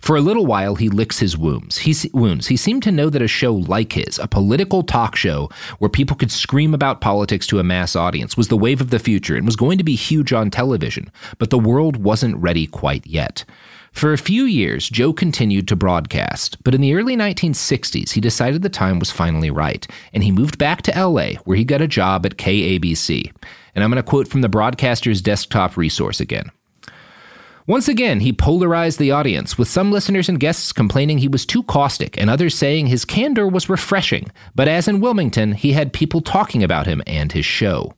Speaker 4: For a little while, he licks his wounds. He, wounds. he seemed to know that a show like his, a political talk show where people could scream about politics to a mass audience, was the wave of the future and was going to be huge on television, but the world wasn't ready quite yet. For a few years, Joe continued to broadcast, but in the early 1960s, he decided the time was finally right, and he moved back to LA, where he got a job at KABC. And I'm going to quote from the broadcaster's desktop resource again. Once again, he polarized the audience, with some listeners and guests complaining he was too caustic and others saying his candor was refreshing. But as in Wilmington, he had people talking about him and his show.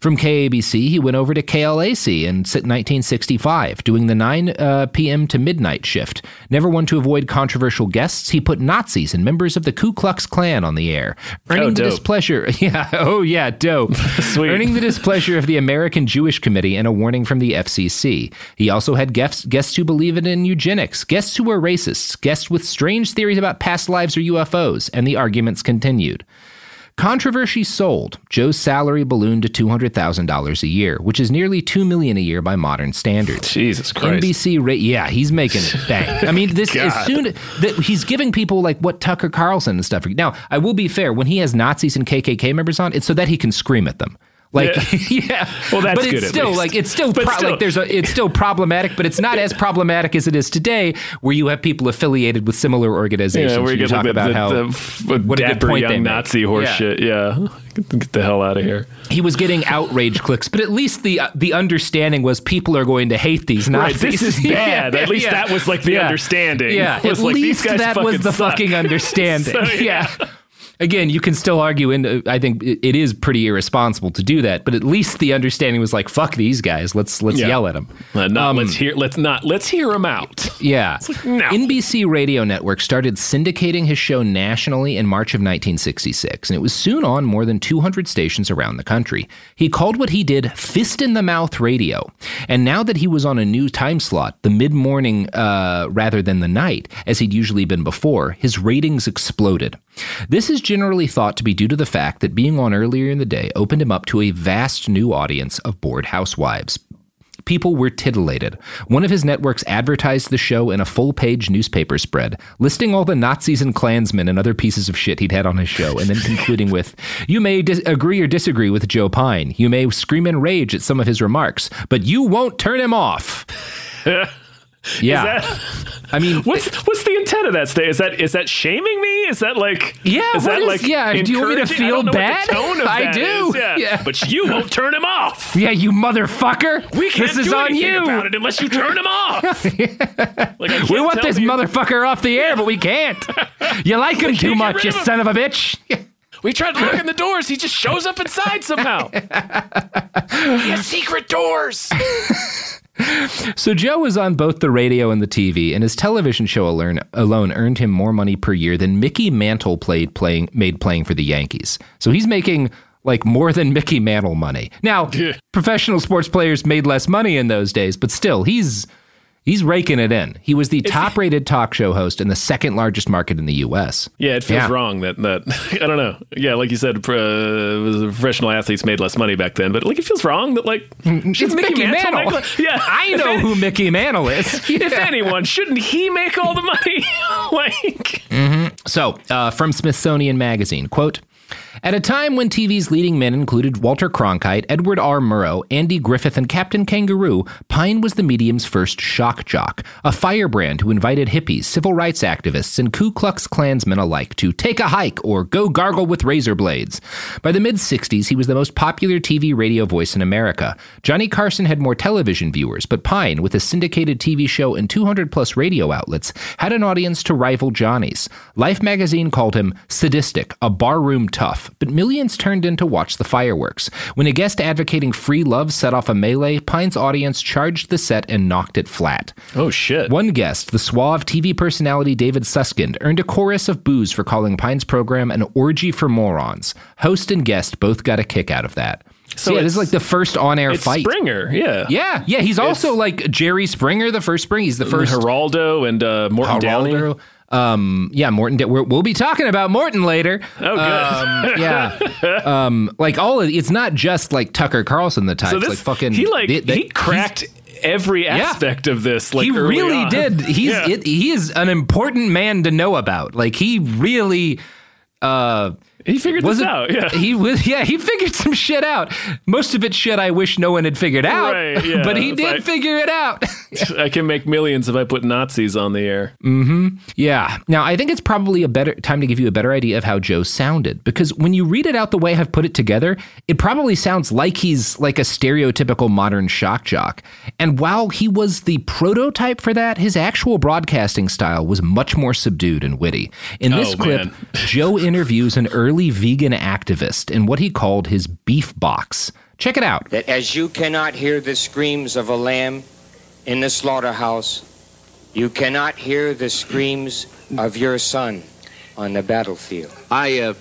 Speaker 4: From KABC, he went over to KLAC in 1965, doing the 9 uh, p.m. to midnight shift. Never one to avoid controversial guests, he put Nazis and members of the Ku Klux Klan on the air, earning
Speaker 6: Oh,
Speaker 4: the displeasure. *laughs* Yeah, oh yeah, dope. *laughs*
Speaker 6: Sweet.
Speaker 4: Earning the displeasure of the American Jewish Committee and a warning from the FCC. He also had guests, guests who believe in eugenics, guests who were racists, guests with strange theories about past lives or UFOs, and the arguments continued. Controversy sold. Joe's salary ballooned to two hundred thousand dollars a year, which is nearly two million a year by modern standards.
Speaker 6: Jesus Christ.
Speaker 4: NBC rate, yeah, he's making it bang. *laughs* I mean, this as soon that he's giving people like what Tucker Carlson and stuff. Now, I will be fair. When he has Nazis and KKK members on, it's so that he can scream at them. Like, *laughs* yeah.
Speaker 6: Well, that's
Speaker 4: but it's
Speaker 6: good
Speaker 4: still like it's still, pro-
Speaker 6: still.
Speaker 4: like there's a it's still problematic, but it's not as problematic as it is today, where you have people affiliated with similar organizations.
Speaker 6: Yeah, where you get
Speaker 4: talk
Speaker 6: like
Speaker 4: about
Speaker 6: the,
Speaker 4: how
Speaker 6: the,
Speaker 4: what a good point they
Speaker 6: young
Speaker 4: make.
Speaker 6: Nazi horse
Speaker 4: Yeah.
Speaker 6: shit. Yeah, get, the hell out of here.
Speaker 4: he was getting outrage clicks, but at least the the understanding was people are going to hate these
Speaker 6: Right,
Speaker 4: Nazis.
Speaker 6: this is *laughs* bad. At least that was, like, the understanding.
Speaker 4: Yeah,
Speaker 6: It was
Speaker 4: at
Speaker 6: like, these
Speaker 4: least that was the
Speaker 6: suck.
Speaker 4: fucking *laughs* understanding.
Speaker 6: So,
Speaker 4: yeah. Again, you can still argue, and I think it is pretty irresponsible to do that. But at least the understanding was like, "Fuck these guys. Let's let's
Speaker 6: Yeah.
Speaker 4: yell at them."
Speaker 6: Uh, not, let's hear. Let's not. Let's hear him out.
Speaker 4: Yeah.
Speaker 6: no.
Speaker 4: NBC Radio Network started syndicating his show nationally in March of 1966, and it was soon on more than 200 stations around the country. He called what he did fist in the mouth radio. And now that he was on a new time slot, the mid morning uh, rather than the night, as he'd usually been before, his ratings exploded. This is generally thought to be due to the fact that being on earlier in the day opened him up to a vast new audience of bored housewives. People were titillated. One of his networks advertised the show in a full page newspaper spread, listing all the Nazis and Klansmen and other pieces of shit he'd had on his show, and then concluding with You may dis- agree or disagree with Joe Pyne. You may scream in rage at some of his remarks, but you won't turn him off. *laughs* Yeah. That, I mean, *laughs*
Speaker 6: What's what's the intent of that? Stay is that is that shaming me? Is that like
Speaker 4: Yeah,
Speaker 6: Is that
Speaker 4: is-
Speaker 6: like
Speaker 4: yeah, do you want me to
Speaker 6: encouraging? I
Speaker 4: feel bad?
Speaker 6: What the tone of *laughs*
Speaker 4: I do.
Speaker 6: Yeah.
Speaker 4: Yeah.
Speaker 6: but you won't turn him off. *laughs*
Speaker 4: yeah, you motherfucker.
Speaker 6: We can't
Speaker 4: this is
Speaker 6: do
Speaker 4: on
Speaker 6: anything
Speaker 4: you.
Speaker 6: about it unless you turn him off. like,
Speaker 4: We want this motherfucker off the air, but we can't. You like him too much, you
Speaker 6: him.
Speaker 4: son of a bitch.
Speaker 6: We tried locking the doors. He just shows up inside somehow. he has secret doors.
Speaker 4: So Joe was on both the radio and the TV, and his television show alone, alone earned him more money per year than Mickey Mantle played playing made playing for the Yankees. So he's making like more than Mickey Mantle money. Now, professional sports players made less money in those days, but still, he's he's raking it in. He was the top-rated talk show host in the second largest market in the U.S.
Speaker 6: Yeah, it feels
Speaker 4: Yeah.
Speaker 6: wrong that that *laughs* I don't know. Yeah, like you said, uh, professional athletes made less money back then, but like it feels wrong that like
Speaker 4: It's
Speaker 6: should
Speaker 4: Mickey
Speaker 6: Mantle
Speaker 4: Mantle.
Speaker 6: yeah,
Speaker 4: I know who Mickey Mantle is. *laughs*
Speaker 6: If anyone, shouldn't he make all the money? *laughs* like,
Speaker 4: So, uh, from Smithsonian Magazine, quote, at a time when TV's leading men included Walter Cronkite, Edward R. Murrow, Andy Griffith, and Captain Kangaroo, Pyne was the medium's first shock jock, a firebrand who invited hippies, civil rights activists, and Ku Klux Klansmen alike to take a hike or go gargle with razor blades. By the mid 60s, he was the most popular TV radio voice in America. Johnny Carson had more television viewers, but Pyne, with a syndicated TV show and 200 plus radio outlets, had an audience to rival Johnny's. Life magazine called him sadistic, a barroom tough, off, but millions turned in to watch the fireworks. When a guest advocating free love set off a melee, Pyne's audience charged the set and knocked it flat.
Speaker 6: Oh, shit.
Speaker 4: One guest, the suave TV personality David Susskind, earned a chorus of boos for calling Pyne's program an orgy for morons. Host and guest both got a kick out of that. So,
Speaker 6: So
Speaker 4: yeah, this is
Speaker 6: it's-
Speaker 4: like the first on-air
Speaker 6: It's
Speaker 4: fight.
Speaker 6: Springer, yeah.
Speaker 4: Yeah, yeah. He's also like Jerry Springer, the first Spring. He's the first
Speaker 6: Geraldo and uh, Morton Downey.
Speaker 4: Um, yeah, Morton. Da- we're, we'll be talking about Morton later.
Speaker 6: Oh, good.
Speaker 4: Um, yeah. *laughs* um, like all of it's not just like Tucker Carlson the types.
Speaker 6: So this,
Speaker 4: like fucking
Speaker 6: he like
Speaker 4: they- they-
Speaker 6: he cracked every
Speaker 4: Yeah.
Speaker 6: aspect of this. Like
Speaker 4: he really
Speaker 6: on.
Speaker 4: did. *laughs* He's
Speaker 6: Yeah.
Speaker 4: it, he is an important man to know about. Like he really. Uh,
Speaker 6: he figured this out. Yeah,
Speaker 4: he was. *laughs* Yeah, he figured some shit out. Most of it shit I wish no one had figured out.
Speaker 6: Right, yeah.
Speaker 4: but he did
Speaker 6: like-
Speaker 4: figure it out. *laughs*
Speaker 6: I can make millions if I put Nazis on the air.
Speaker 4: hmm Yeah. Now, I think it's probably a better time to give you a better idea of how Joe sounded because when you read it out the way I've put it together, it probably sounds like he's like a stereotypical modern shock jock. And while he was the prototype for that, his actual broadcasting style was much more subdued and witty. In this
Speaker 6: Oh,
Speaker 4: clip. *laughs* Joe interviews an early vegan activist in what he called his beef box. Check it out.
Speaker 11: that as you cannot hear the screams of a lamb in the slaughterhouse, you cannot hear the screams of your son on the battlefield.
Speaker 12: I uh,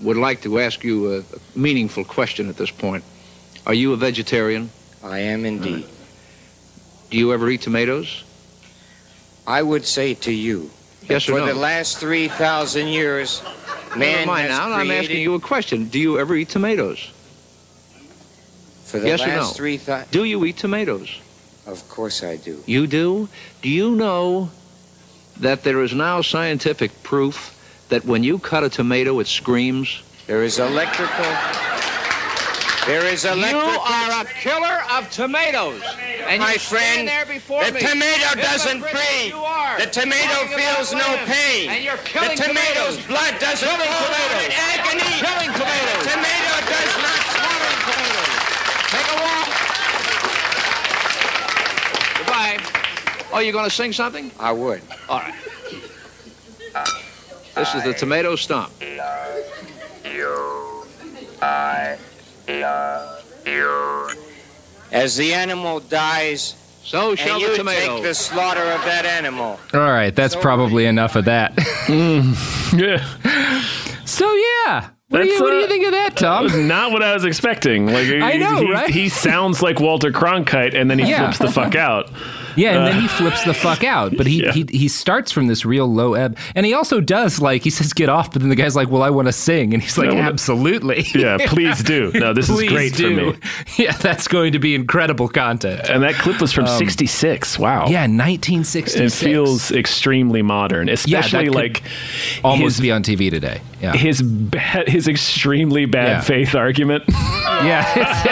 Speaker 12: would like to ask you a meaningful question at this point. Are you a vegetarian?
Speaker 11: I am indeed.
Speaker 12: Do you ever eat tomatoes?
Speaker 11: I would say to you,
Speaker 12: Yes or
Speaker 11: for
Speaker 12: no?
Speaker 11: the last 3,000 years,
Speaker 12: Never
Speaker 11: man
Speaker 12: mind
Speaker 11: has
Speaker 12: now. I'm asking you a question. Do you ever eat tomatoes?
Speaker 11: For the
Speaker 12: yes or
Speaker 11: last
Speaker 12: no?
Speaker 11: 3,000...
Speaker 12: Do you eat tomatoes?
Speaker 11: Of course I do.
Speaker 12: You do? Do you know that there is now scientific proof that when you cut a tomato, it screams?
Speaker 11: There is electrical... There is electrical...
Speaker 12: You are a killer of tomatoes. And
Speaker 11: My friend,
Speaker 12: stand there before
Speaker 11: the
Speaker 12: me.
Speaker 11: tomato doesn't breathe. The tomato feels no pain.
Speaker 12: And you're
Speaker 11: The tomato's
Speaker 12: tomatoes.
Speaker 11: blood doesn't
Speaker 12: Killing
Speaker 11: flow out in agony.
Speaker 12: Killing tomatoes.
Speaker 11: The tomato does not
Speaker 12: Killing tomatoes. Take a walk. Oh, you going to sing something?
Speaker 11: I would.
Speaker 12: All right. This is the tomato stomp.
Speaker 11: As the animal dies,
Speaker 12: so
Speaker 11: and
Speaker 12: shall the
Speaker 11: you
Speaker 12: tomato.
Speaker 11: take the slaughter of that animal.
Speaker 4: All right, that's probably enough of that. *laughs*
Speaker 6: yeah.
Speaker 4: So yeah, what, do you, what do you
Speaker 6: uh,
Speaker 4: think of that,
Speaker 6: That
Speaker 4: Tom?
Speaker 6: was not what I was expecting. Like
Speaker 4: I
Speaker 6: he-
Speaker 4: know,
Speaker 6: he,
Speaker 4: right?
Speaker 6: He sounds like Walter Cronkite, and then he
Speaker 4: Yeah.
Speaker 6: flips the fuck out.
Speaker 4: Yeah, and
Speaker 6: Uh,
Speaker 4: then he flips the fuck out. But he, *laughs*
Speaker 6: Yeah.
Speaker 4: he he starts from this real low ebb, and he also does like he says get off, but then the guy's like, well, I want to sing, and he's like,
Speaker 6: wanna-
Speaker 4: absolutely,
Speaker 6: Yeah, please do. No, this is *laughs* great for me. *laughs*
Speaker 4: Yeah, that's going to be incredible content.
Speaker 6: And that clip was from
Speaker 4: Um,
Speaker 6: '66. Wow.
Speaker 4: Yeah, 1966.
Speaker 6: It feels extremely modern, especially
Speaker 4: could
Speaker 6: like
Speaker 4: almost
Speaker 6: his,
Speaker 4: be on TV today. Yeah,
Speaker 6: his bad, his extremely bad
Speaker 4: Yeah.
Speaker 6: faith argument.
Speaker 4: yeah,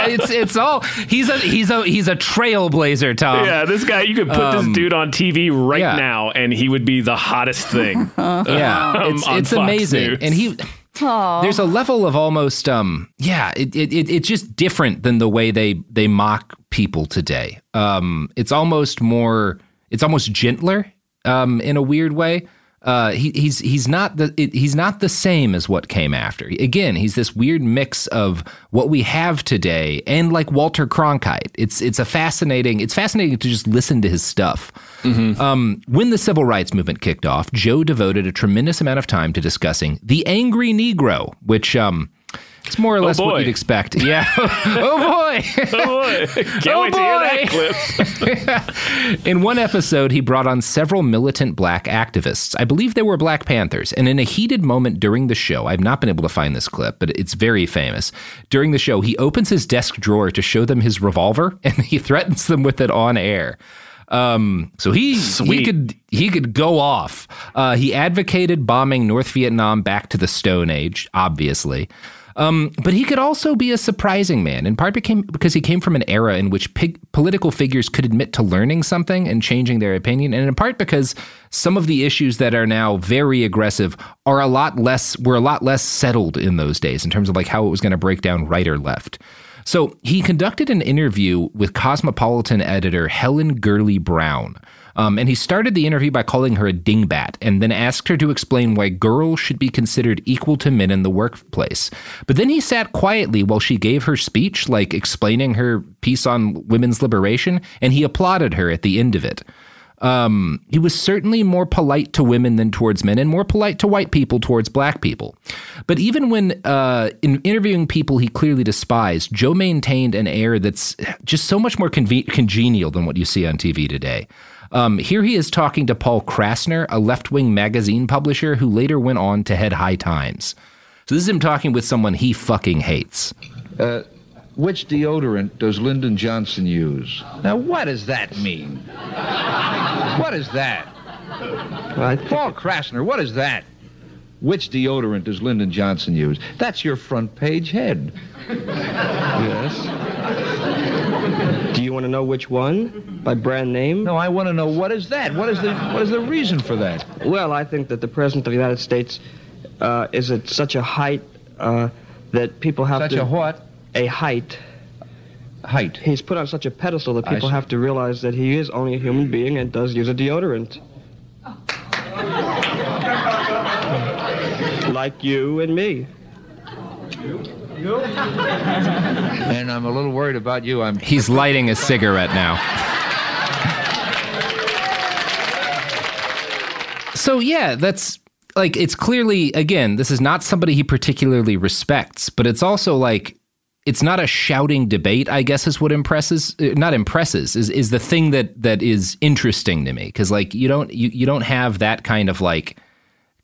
Speaker 4: it's, it's it's all he's a he's a he's a trailblazer, Tom.
Speaker 6: yeah, this guy you could put
Speaker 4: Um,
Speaker 6: this dude on TV right
Speaker 4: yeah.
Speaker 6: now, and he would be the hottest thing. *laughs*
Speaker 4: yeah, *laughs*
Speaker 6: um,
Speaker 4: it's it's amazing,
Speaker 6: News.
Speaker 4: and he. There's a level of almost um yeah it, it, it it's just different than the way they they mock people today. Um, it's almost more it's almost gentler um in a weird way. Uh, he, he's he's not the he's not the same as what came after. Again, he's this weird mix of what we have today and like Walter Cronkite. It's it's a fascinating it's fascinating to just listen to his stuff. Um, when the civil rights movement kicked off, Joe devoted a tremendous amount of time to discussing the angry Negro, which um, it's more or less what you'd expect. *laughs* Yeah. *laughs* oh boy.
Speaker 6: oh boy, can't
Speaker 4: Oh,
Speaker 6: wait to hear that
Speaker 4: boy.
Speaker 6: clip. *laughs*
Speaker 4: In one episode, he brought on several militant black activists. I believe they were Black Panthers. And in a heated moment during the show, I've not been able to find this clip, but it's very famous. During the show, he opens his desk drawer to show them his revolver and he threatens them with it on air. Um, so he he could he could go off. Uh, he advocated bombing North Vietnam back to the Stone Age, obviously. Um, but he could also be a surprising man, in part became, because he came from an era in which pig, political figures could admit to learning something and changing their opinion, and in part because some of the issues that are now very aggressive are a lot less were a lot less settled in those days in terms of like how it was going to break down right or left. So he conducted an interview with Cosmopolitan editor Helen Gurley Brown. Um, and he started the interview by calling her a dingbat and then asked her to explain why girls should be considered equal to men in the workplace. But then he sat quietly while she gave her speech, like explaining her piece on women's liberation, and he applauded her at the end of it. Um, he was certainly more polite to women than towards men, and more polite to white people towards black people. But even when uh, in interviewing people he clearly despised, Joe maintained an air that's just so much more congenial than what you see on TV today. Um, here he is talking to Paul Krassner, a left wing magazine publisher who later went on to head High Times. So this is him talking with someone he fucking hates.
Speaker 13: Uh, which deodorant does Lyndon Johnson use? Now, what does that mean? What is that? Paul Krassner, what is that? Which deodorant does Lyndon Johnson use? That's your front page head.
Speaker 14: Yes. Do you want to know which one? By brand name?
Speaker 13: No, I want to know what is that? What is the what is the reason for that?
Speaker 14: Well, I think that the President of the United States uh, is at such a height uh, that people have
Speaker 13: Such
Speaker 14: to...
Speaker 13: a what?
Speaker 14: A height.
Speaker 13: Height.
Speaker 14: He's put on such a pedestal that people have to realize that he is only a human being and does use a deodorant. *laughs* like you and me. *laughs*
Speaker 13: And I'm a little worried about you. I'm
Speaker 4: He's lighting a cigarette now. So yeah, that's like it's clearly again, this is not somebody he particularly respects, but it's also like it's not a shouting debate, I guess is what impresses uh, not impresses is is the thing that that is interesting to me cuz like you don't you, you don't have that kind of like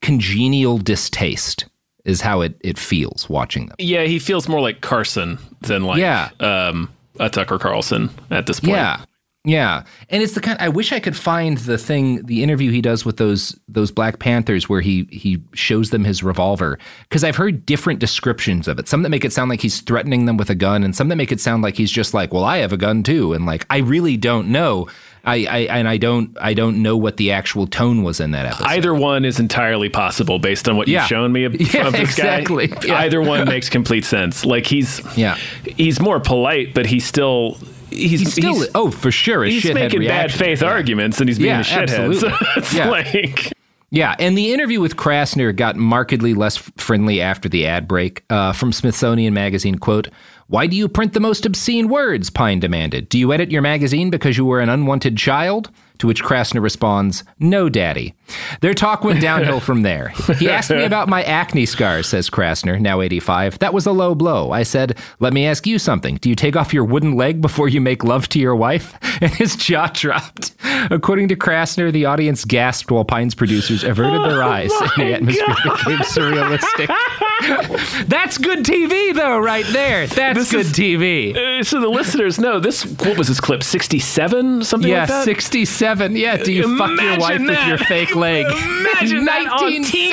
Speaker 4: congenial distaste is how it it feels watching them.
Speaker 6: Yeah, he feels more like Carson than like
Speaker 4: Yeah.
Speaker 6: um, a Tucker Carlson at this point.
Speaker 4: Yeah. Yeah. And it's the kind I wish I could find the thing the interview he does with those those Black Panthers where he he shows them his revolver cuz I've heard different descriptions of it. Some that make it sound like he's threatening them with a gun and some that make it sound like he's just like, "Well, I have a gun too." And like I really don't know. I, I and I don't I don't know what the actual tone was in that episode.
Speaker 6: Either one is entirely possible based on what
Speaker 4: Yeah.
Speaker 6: you've shown me of,
Speaker 4: Yeah, *laughs*
Speaker 6: of this
Speaker 4: exactly.
Speaker 6: guy.
Speaker 4: Yeah.
Speaker 6: Either one *laughs* makes complete sense. Like he's
Speaker 4: yeah,
Speaker 6: he's more polite, but he's still he's,
Speaker 4: He's still- oh, for sure, a
Speaker 6: He's making bad faith
Speaker 4: Yeah.
Speaker 6: arguments, and he's being
Speaker 4: Yeah,
Speaker 6: a shithead. *laughs*
Speaker 4: absolutely.
Speaker 6: So it's
Speaker 4: Yeah.
Speaker 6: like
Speaker 4: Yeah, and the interview with Krassner got markedly less friendly after the ad break. Uh, from Smithsonian Magazine, quote, Why do you print the most obscene words? Pyne demanded. Do you edit your magazine because you were an unwanted child? To which Krassner responds, No, Daddy. Their talk went downhill from there. He asked me about my acne scars, says Krassner, now 85. That was a low blow. I said, Let me ask you something. Do you take off your wooden leg before you make love to your wife? *laughs* And his jaw dropped. According to Krassner, the audience gasped while Pyne's producers averted their eyes and the atmosphere became surrealistic. *laughs* That's good TV, though, right there. That's good TV.
Speaker 6: Uh, so the listeners know this. What was this clip? Sixty-seven, something
Speaker 4: yeah,
Speaker 6: like that.
Speaker 4: Yeah, 67. Yeah, do you fuck your
Speaker 6: Imagine
Speaker 4: wife with your fake *laughs* leg?
Speaker 6: Imagine that on TV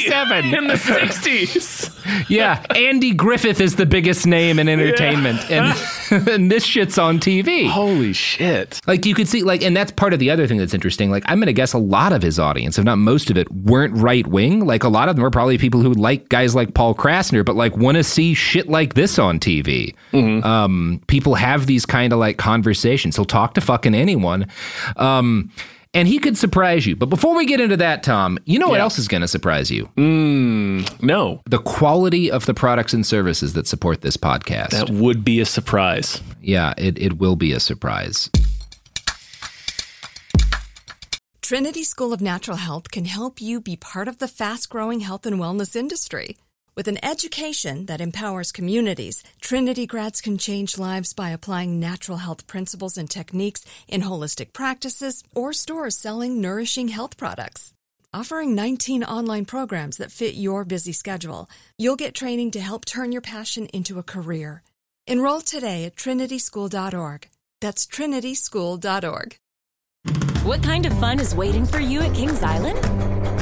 Speaker 4: 1967
Speaker 6: in the *laughs* sixties.
Speaker 4: yeah, Andy Griffith is the biggest name in entertainment, and *laughs* and this shit's on TV.
Speaker 6: Holy shit!
Speaker 4: Like you could see, like, and that's part of the other thing that's interesting. Like, I'm gonna guess a lot of his audience, if not most of it, weren't right wing. Like, a lot of them are probably people who like guys like Paul Krassner, but like want to see shit like this on TV. Um, people have these kind of like conversations. He'll talk to fucking anyone. Um, and he could surprise you. But before we get into that, Tom, you know what else is going to surprise you?
Speaker 6: Mm, no.
Speaker 4: The quality of the products and services that support this podcast.
Speaker 6: That would be a surprise.
Speaker 4: Yeah, it, it will be a surprise.
Speaker 7: Trinity School of Natural Health can help you be part of the fast growing health and wellness industry. With an education that empowers communities, Trinity grads can change lives by applying natural health principles and techniques in holistic practices or stores selling nourishing health products. Offering 19 online programs that fit your busy schedule, you'll get training to help turn your passion into a career. Enroll today at trinityschool.org. That's trinityschool.org.
Speaker 8: What kind of fun is waiting for you at Kings Island?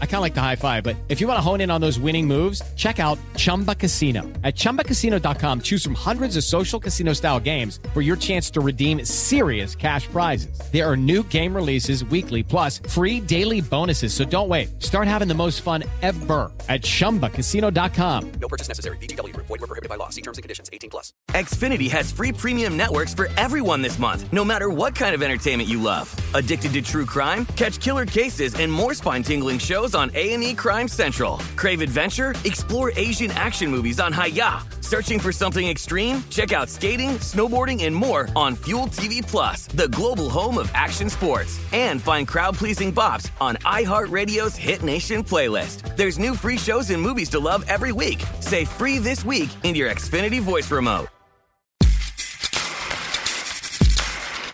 Speaker 10: I kind of like the high five, but if you want to hone in on those winning moves, check out Chumba Casino. At ChumbaCasino.com, choose from hundreds of social casino style games for your chance to redeem serious cash prizes. There are new game releases weekly, plus free daily bonuses. So don't wait. Start having the most fun ever at ChumbaCasino.com.
Speaker 15: No purchase necessary. VGW Group. Void were prohibited by law. See terms and conditions. 18 plus.
Speaker 16: Xfinity has free premium networks for everyone this month, no matter what kind of entertainment you love. Addicted to true crime? Catch killer cases and more spine-tingling shows on A&E Crime Central. Crave adventure? Explore Asian action movies on Hi-YAH. Searching for something extreme? Check out skating, snowboarding, and more on Fuel TV Plus, the global home of action sports. And find crowd-pleasing bops on iHeartRadio's Hit Nation playlist. There's new free shows and movies to love every week. Say free this week in your Xfinity voice remote.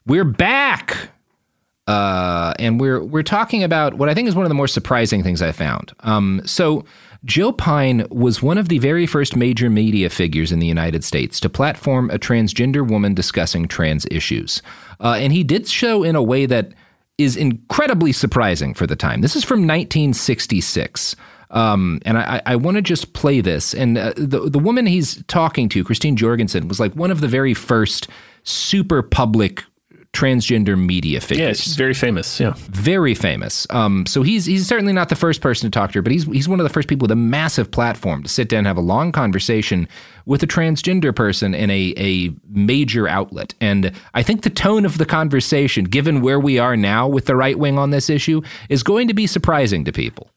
Speaker 4: We're back. Uh, and we're we're talking about what I think is one of the more surprising things I found. Um, so Joe Pyne was one of the very first major media figures in the United States to platform a transgender woman discussing trans issues, uh, and he did so in a way that is incredibly surprising for the time. This is from 1966. Um, and I, I want to just play this. And uh, the the woman he's talking to, Christine Jorgensen, was like one of the very first super public transgender media figures.
Speaker 6: Yeah, she's very famous. Yeah,
Speaker 4: very famous. Um, so he's he's certainly not the first person to talk to her, but he's he's one of the first people with a massive platform to sit down and have a long conversation with a transgender person in a a major outlet. And I think the tone of the conversation, given where we are now with the right wing on this issue, is going to be surprising to people.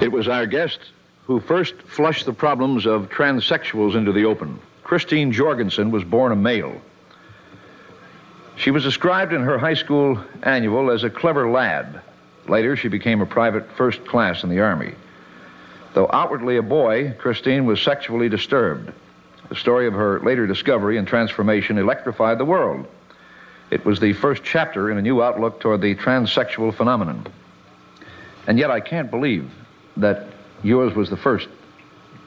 Speaker 13: It was our guest who first flushed the problems of transsexuals into the open. Christine Jorgensen was born a male. She was described in her high school annual as a clever lad. Later, she became a private first class in the Army. Though outwardly a boy, Christine was sexually disturbed. The story of her later discovery and transformation electrified the world. It was the first chapter in a new outlook toward the transsexual phenomenon. And yet, I can't believe that yours was the first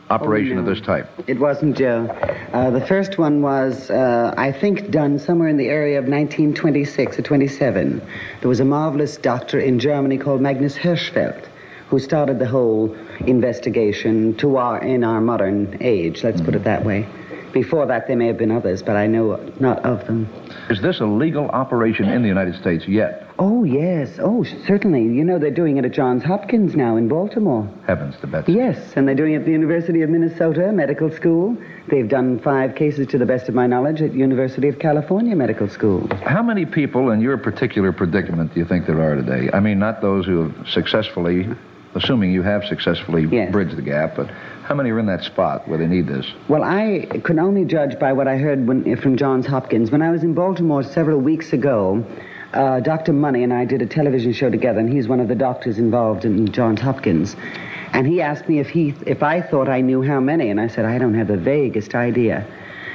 Speaker 13: operation
Speaker 17: Oh,
Speaker 13: of this type.
Speaker 17: It wasn't, Joe. Uh, the first one was, uh, I think, done somewhere in the area of 1926 or 27. There was a marvelous doctor in Germany called Magnus Hirschfeld who started the whole investigation to our, in our modern age, let's put it that way. Before that, there may have been others, but I know not of them.
Speaker 13: Is this a legal operation in the United States yet?
Speaker 17: Oh, yes. Oh, certainly. You know, they're doing it at Johns Hopkins now in Baltimore.
Speaker 13: Heavens to Betsy.
Speaker 17: Yes, and they're doing it at the University of Minnesota Medical School. They've done five cases, to the best of my knowledge, at University of California Medical School.
Speaker 13: How many people in your particular predicament do you think there are today? I mean, not those who have successfully, assuming you have successfully bridged the gap, but how many are in that spot where they need this?
Speaker 17: Well, I could only judge by what I heard when, from Johns Hopkins. When I was in Baltimore several weeks ago, uh, Dr. Money and I did a television show together, and he's one of the doctors involved in Johns Hopkins. And he asked me if he, if I thought I knew how many, and I said I don't have the vaguest idea.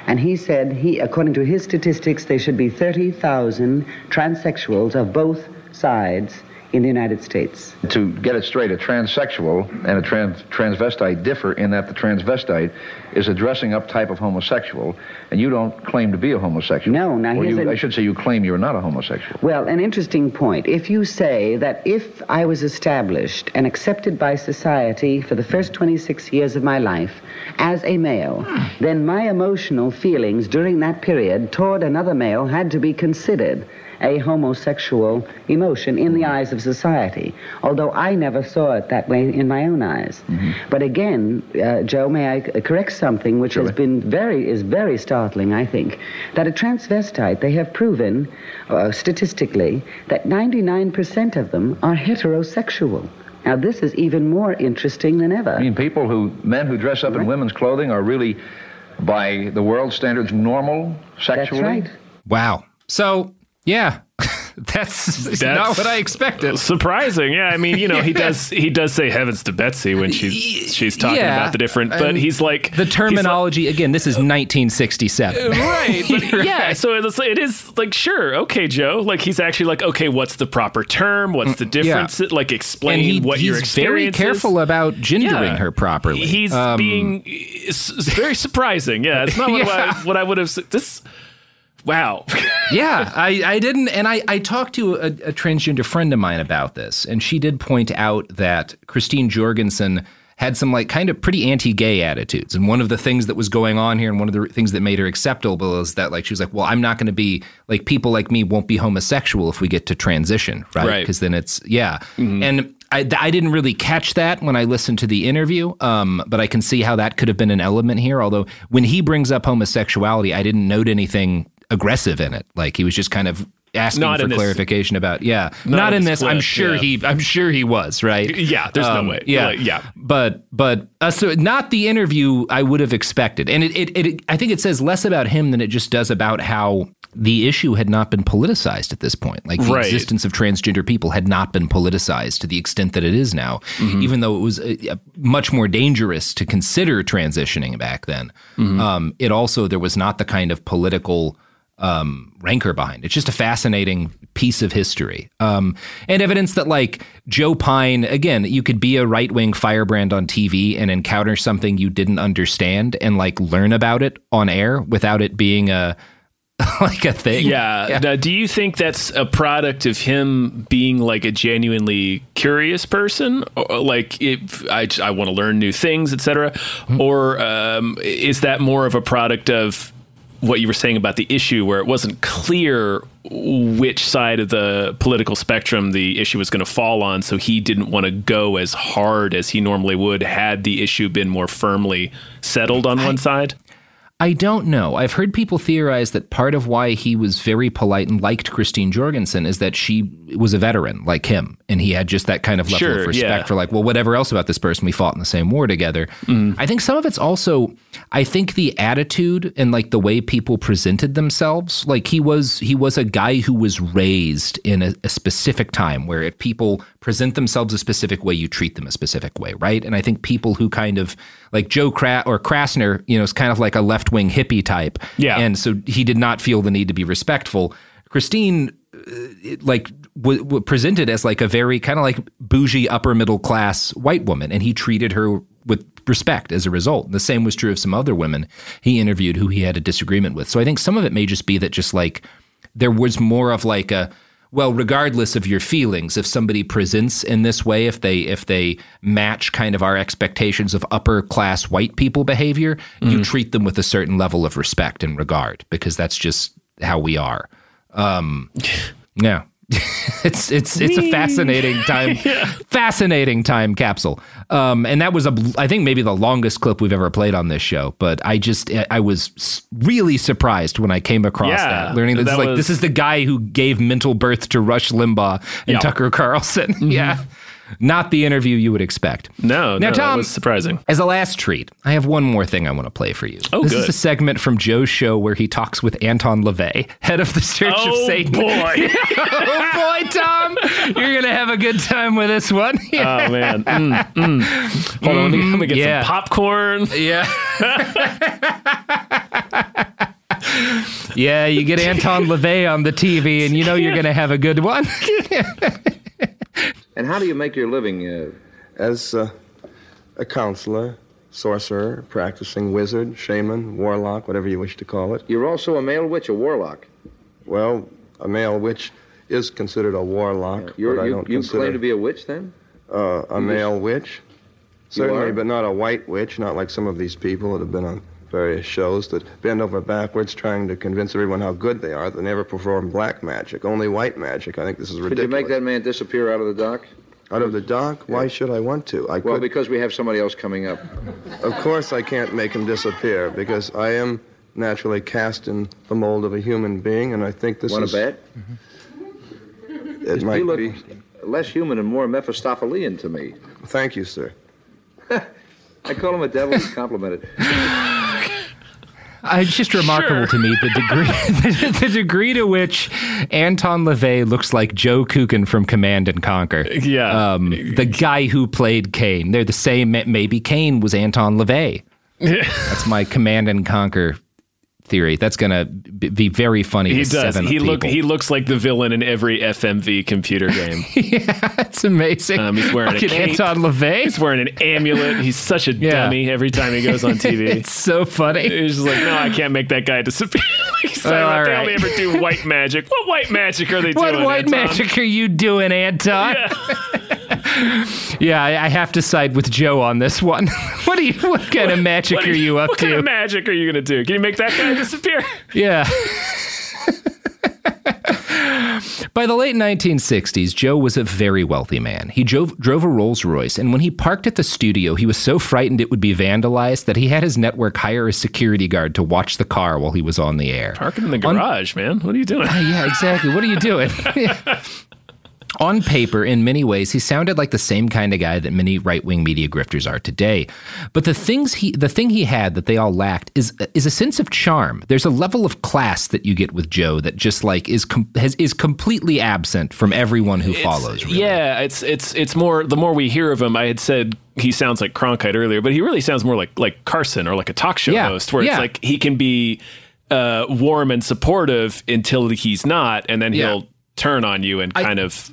Speaker 17: And he said he, according to his statistics, there should be 30,000 transsexuals of both sides in the United States.
Speaker 13: To get it straight, a transsexual and a trans- transvestite differ in that the transvestite is a dressing up type of homosexual, and you don't claim to be a homosexual.
Speaker 17: No, now here's
Speaker 13: you,
Speaker 17: an-
Speaker 13: I should say you claim you're not a homosexual.
Speaker 17: Well, an interesting point. If you say that if I was established and accepted by society for the first 26 years of my life as a male, then my emotional feelings during that period toward another male had to be considered a homosexual emotion in the eyes of society, although I never saw it that way in my own eyes. But again, uh, Joe, may I correct something which has been very, is very startling, I think, that a transvestite, they have proven uh, statistically that 99% of them are heterosexual. Now, this is even more interesting than ever.
Speaker 13: I mean, people who, men who dress up in women's clothing are really, by the world standards, normal sexually?
Speaker 17: That's right.
Speaker 4: Wow. So, yeah. *laughs* That's, *laughs* not what I expected.
Speaker 6: Surprising, yeah. I mean, you know, *laughs* he does he does say heavens to Betsy when she's she's talking
Speaker 4: Yeah,
Speaker 6: about the different, but he's like
Speaker 4: The terminology again. This is 1967,
Speaker 6: right but
Speaker 4: You're
Speaker 6: yeah so it's, it is like sure okay joe like he's actually like okay what's the proper term what's the difference like explain
Speaker 4: he,
Speaker 6: what
Speaker 4: he's
Speaker 6: your
Speaker 4: very careful
Speaker 6: is.
Speaker 4: about gendering her properly.
Speaker 6: he's
Speaker 4: Um,
Speaker 6: being very surprising yeah it's not what, I, what i would have this wow *laughs*
Speaker 4: yeah, I, I didn't, and I, I talked to a, a transgender friend of mine about this, and she did point out that Christine Jorgensen had some like kind of pretty anti-gay attitudes, and one of the things that was going on here, and one of the things that made her acceptable is that like she was like, well, I'm not going to be like people like me won't be homosexual if we get to transition, right?
Speaker 6: Right.
Speaker 4: Because then it's yeah, and. I, I didn't really catch that when I listened to the interview, um, but I can see how that could have been an element here. Although when he brings up homosexuality, I didn't note anything aggressive in it. Like he was just kind of asking
Speaker 6: Not
Speaker 4: for
Speaker 6: in this-
Speaker 4: clarification about yeah,
Speaker 6: Not
Speaker 4: not,
Speaker 6: in
Speaker 4: in
Speaker 6: this
Speaker 4: this. I'm sure
Speaker 6: yeah.
Speaker 4: he I'm sure he was right.
Speaker 6: Yeah, there's no
Speaker 4: Um,
Speaker 6: way.
Speaker 4: Yeah,
Speaker 6: Like, yeah.
Speaker 4: But but uh, so not the interview I would have expected, and it, it it I think it says less about him than it just does about how the issue had not been politicized at this point. Like the
Speaker 6: Right.
Speaker 4: existence of transgender people had not been politicized to the extent that it is now, even though it was uh, much more dangerous to consider transitioning back then. Um, it also there was not the kind of political um, rancor behind. It's just a fascinating piece of history um, and evidence that, like Joe Pyne, again, you could be a right wing firebrand on TV and encounter something you didn't understand and like learn about it on air without it being a *laughs* like a thing.
Speaker 6: Yeah. Now, do you think that's a product of him being like a genuinely curious person, or like if I, I want to learn new things, etc., or um, is that more of a product of what you were saying about the issue, where it wasn't clear which side of the political spectrum the issue was going to fall on, so he didn't want to go as hard as he normally would had the issue been more firmly settled on one side?
Speaker 4: I don't know. I've heard people theorize that part of why he was very polite and liked Christine Jorgensen is that she was a veteran like him, and he had just that kind of level
Speaker 6: Sure,
Speaker 4: of respect
Speaker 6: yeah.
Speaker 4: for like, well, whatever else about this person, we fought in the same war together.
Speaker 6: Mm.
Speaker 4: I think some of it's also, I think the attitude and like the way people presented themselves. Like he was, he was a guy who was raised in a, a specific time where if people present themselves a specific way, you treat them a specific way, right? And I think people who kind of like Joe Kra- or Krassner, you know, is kind of like a left wing hippie type.
Speaker 6: Yeah.
Speaker 4: And so he did not feel the need to be respectful. Christine, uh, like, w- w- presented as like a very kind of like bougie upper middle class white woman, and he treated her with respect as a result. And The same was true of some other women he interviewed who he had a disagreement with. So I think some of it may just be that just like there was more of like a well regardless of your feelings if somebody presents in this way if they if they match kind of our expectations of upper class white people behavior you treat them with a certain level of respect and regard because that's just how we are. Um *laughs* yeah *laughs* it's it's it's a fascinating time *laughs* fascinating time capsule. Um and that was a i think maybe the longest clip we've ever played on this show but i just i was really surprised when i came across
Speaker 6: Yeah,
Speaker 4: that learning that,
Speaker 6: that
Speaker 4: this, like
Speaker 6: was-
Speaker 4: this is the guy who gave mental birth to rush limbaugh and
Speaker 6: Yeah.
Speaker 4: tucker carlson. *laughs* Yeah not the interview you would expect
Speaker 6: No,
Speaker 4: now
Speaker 6: no, that
Speaker 4: tom
Speaker 6: was surprising.
Speaker 4: as a last treat, I have one more thing I want to play for you.
Speaker 6: Oh,
Speaker 4: this
Speaker 6: good.
Speaker 4: is a segment from Joe's show where he talks with Anton LaVey, head of the Church of Satan.
Speaker 6: Oh,
Speaker 4: Satan.
Speaker 6: boy. *laughs*
Speaker 4: oh boy, Tom, you're gonna have a good time with this one.
Speaker 6: Oh man! Mm, mm. Hold on, let me, let me get
Speaker 4: Yeah.
Speaker 6: some popcorn.
Speaker 4: Yeah. *laughs* yeah, you get Anton LaVey on the TV, and you know you're gonna have a good one. *laughs*
Speaker 12: And how do you make your living? Uh,
Speaker 18: As uh, a counselor, sorcerer, practicing wizard, shaman, warlock, whatever you wish to call it.
Speaker 12: you're also a male witch, a warlock.
Speaker 18: Well, a male witch is considered a warlock.
Speaker 12: You're,
Speaker 18: but I
Speaker 12: you
Speaker 18: don't
Speaker 12: you
Speaker 18: consider
Speaker 12: claim to be a witch, then?
Speaker 18: uh, a
Speaker 12: you
Speaker 18: male witch. Certainly, but not a white witch, not like some of these people that have been on various shows that bend over backwards trying to convince everyone how good they are. They never perform black magic, only white magic. I think this is ridiculous.
Speaker 12: Could you make that man disappear out of the dock?
Speaker 18: Out of the dock? Why should I want to? I
Speaker 12: Well,
Speaker 18: could.
Speaker 12: because we have somebody else coming up. *laughs*
Speaker 18: Of course, I can't make him disappear because I am naturally cast in the mold of a human being, and I think this
Speaker 12: Want
Speaker 18: is.
Speaker 12: to bet? Mm-hmm.
Speaker 18: It
Speaker 12: You
Speaker 18: might
Speaker 12: look
Speaker 18: be.
Speaker 12: less human and more Mephistophelian to me.
Speaker 18: Thank you, sir. *laughs*
Speaker 12: I call him a devil. He's complimented. *laughs*
Speaker 4: it's just remarkable to me the degree *laughs* the, the degree to which Anton LaVey looks like Joe Kucan from Command and Conquer.
Speaker 6: Yeah,
Speaker 4: um, the guy who played Kane. They're the same. Maybe Kane was Anton LaVey. That's my Command and Conquer theory. That's gonna be very funny.
Speaker 6: He does. He look. He looks like the villain in every FMV computer *laughs* game.
Speaker 4: yeah, it's amazing.
Speaker 6: Um, he's wearing
Speaker 4: Fucking
Speaker 6: a cape.
Speaker 4: Anton LaVey.
Speaker 6: He's wearing an amulet. He's such a *laughs*
Speaker 4: Yeah.
Speaker 6: dummy every time he goes on TV. *laughs*
Speaker 4: it's so funny.
Speaker 6: He's just like, no, I can't make that guy disappear. He's
Speaker 4: Oh,
Speaker 6: silent.
Speaker 4: all
Speaker 6: They
Speaker 4: right.
Speaker 6: only ever do white magic. What white magic are they
Speaker 4: What
Speaker 6: doing?
Speaker 4: white
Speaker 6: Anton?
Speaker 4: magic are you doing, Anton? Yeah, *laughs* I, I have to side with Joe on this one. *laughs* what are you? What kind of magic
Speaker 6: What
Speaker 4: are you up to?
Speaker 6: what kind of magic are you going to do? Can you make that guy *laughs* disappear?
Speaker 4: Yeah. By the late 1960s, Joe was a very wealthy man. He drove, drove a Rolls Royce, and when he parked at the studio, he was so frightened it would be vandalized that he had his network hire a security guard to watch the car while he was on the air.
Speaker 6: Park him in the
Speaker 4: On-
Speaker 6: garage, man. What are you doing?
Speaker 4: yeah, exactly. What are you doing? On paper, in many ways, he sounded like the same kind of guy that many right-wing media grifters are today. But the things he, the thing he had that they all lacked is is a sense of charm. There's a level of class that you get with Joe that just like is com- has, is completely absent from everyone who follows. really.
Speaker 6: Yeah, it's it's it's more. The more we hear of him, I had said he sounds like Cronkite earlier, but he really sounds more like like Carson or like a talk show
Speaker 4: Yeah,
Speaker 6: host, where
Speaker 4: yeah.
Speaker 6: it's like he can be uh, warm and supportive until he's not, and then
Speaker 4: Yeah.
Speaker 6: he'll turn on you and kind of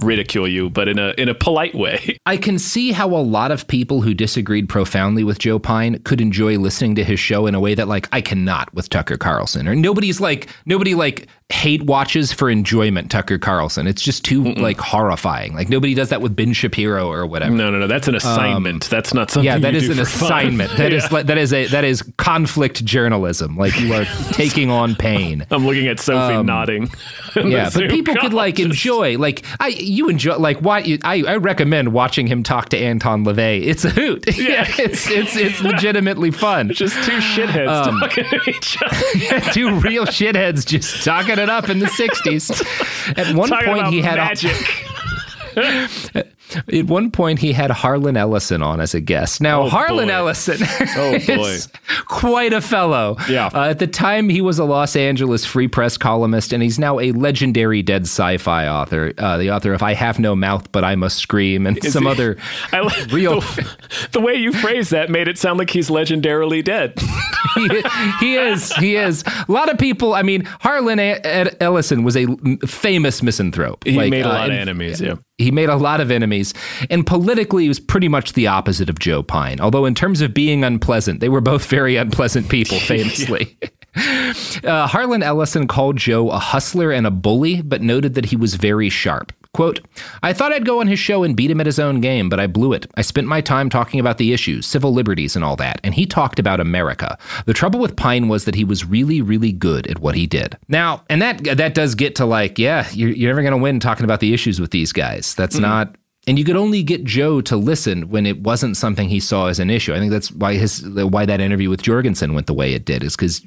Speaker 6: ridicule you, but in a in a polite way. *laughs*
Speaker 4: I can see how a lot of people who disagreed profoundly with Joe Pyne could enjoy listening to his show in a way that like I cannot with Tucker Carlson. Or nobody's like nobody like hate watches for enjoyment Tucker Carlson. It's just too like horrifying. Like nobody does that with Ben Shapiro or whatever.
Speaker 6: No, no, no. That's an assignment. that's not something.
Speaker 4: Yeah, that
Speaker 6: you
Speaker 4: is
Speaker 6: do
Speaker 4: an
Speaker 6: for fun.
Speaker 4: assignment. *laughs* That is
Speaker 6: Yeah.
Speaker 4: like that is a that is conflict journalism. Like you are *laughs* taking on pain.
Speaker 6: I'm looking at Sophie
Speaker 4: Um,
Speaker 6: nodding.
Speaker 4: yeah, but people could like enjoy like I you enjoy like why you, I I recommend watching him talk to Anton LaVey. It's a hoot. *laughs* Yeah, it's it's it's legitimately fun. *laughs*
Speaker 6: Just two shitheads
Speaker 4: Um,
Speaker 6: talking to each other. *laughs*
Speaker 4: Two real shitheads just talking it up in the '60s. At one
Speaker 6: Talking
Speaker 4: point, he had
Speaker 6: magic.
Speaker 4: At one point, he had Harlan Ellison on as a guest. Now,
Speaker 6: Oh,
Speaker 4: Harlan
Speaker 6: boy.
Speaker 4: Ellison
Speaker 6: Oh, *laughs*
Speaker 4: is quite a fellow.
Speaker 6: Yeah.
Speaker 4: Uh, at the time, he was a Los Angeles Free Press columnist, and he's now a legendary dead sci-fi author. Uh, the author of "I Have No Mouth, But I Must Scream" and
Speaker 6: Is
Speaker 4: some
Speaker 6: he-
Speaker 4: other *laughs*
Speaker 6: I
Speaker 4: real.
Speaker 6: the, the way you phrased that made it sound like he's legendarily dead. *laughs*
Speaker 4: he, he is. He is. A lot of people. I mean, Harlan A- Ed- Ellison was a famous misanthrope.
Speaker 6: He
Speaker 4: Like,
Speaker 6: made a
Speaker 4: uh,
Speaker 6: lot of enemies. Yeah.
Speaker 4: He made a lot of enemies, and politically, he was pretty much the opposite of Joe Pyne. Although, in terms of being unpleasant, they were both very unpleasant people, *laughs* famously. uh, Harlan Ellison called Joe a hustler and a bully, but noted that he was very sharp. Quote, I thought I'd go on his show and beat him at his own game, but I blew it. I spent my time talking about the issues, civil liberties, and all that, and he talked about America. The trouble with Pyne was that he was really, really good at what he did. Now, and that that does get to like, yeah, you're, you're never going to win talking about the issues with these guys. That's
Speaker 6: Mm-hmm.
Speaker 4: not. And you could only get Joe to listen when it wasn't something he saw as an issue. I think that's why his why that interview with Jorgensen went the way it did, is because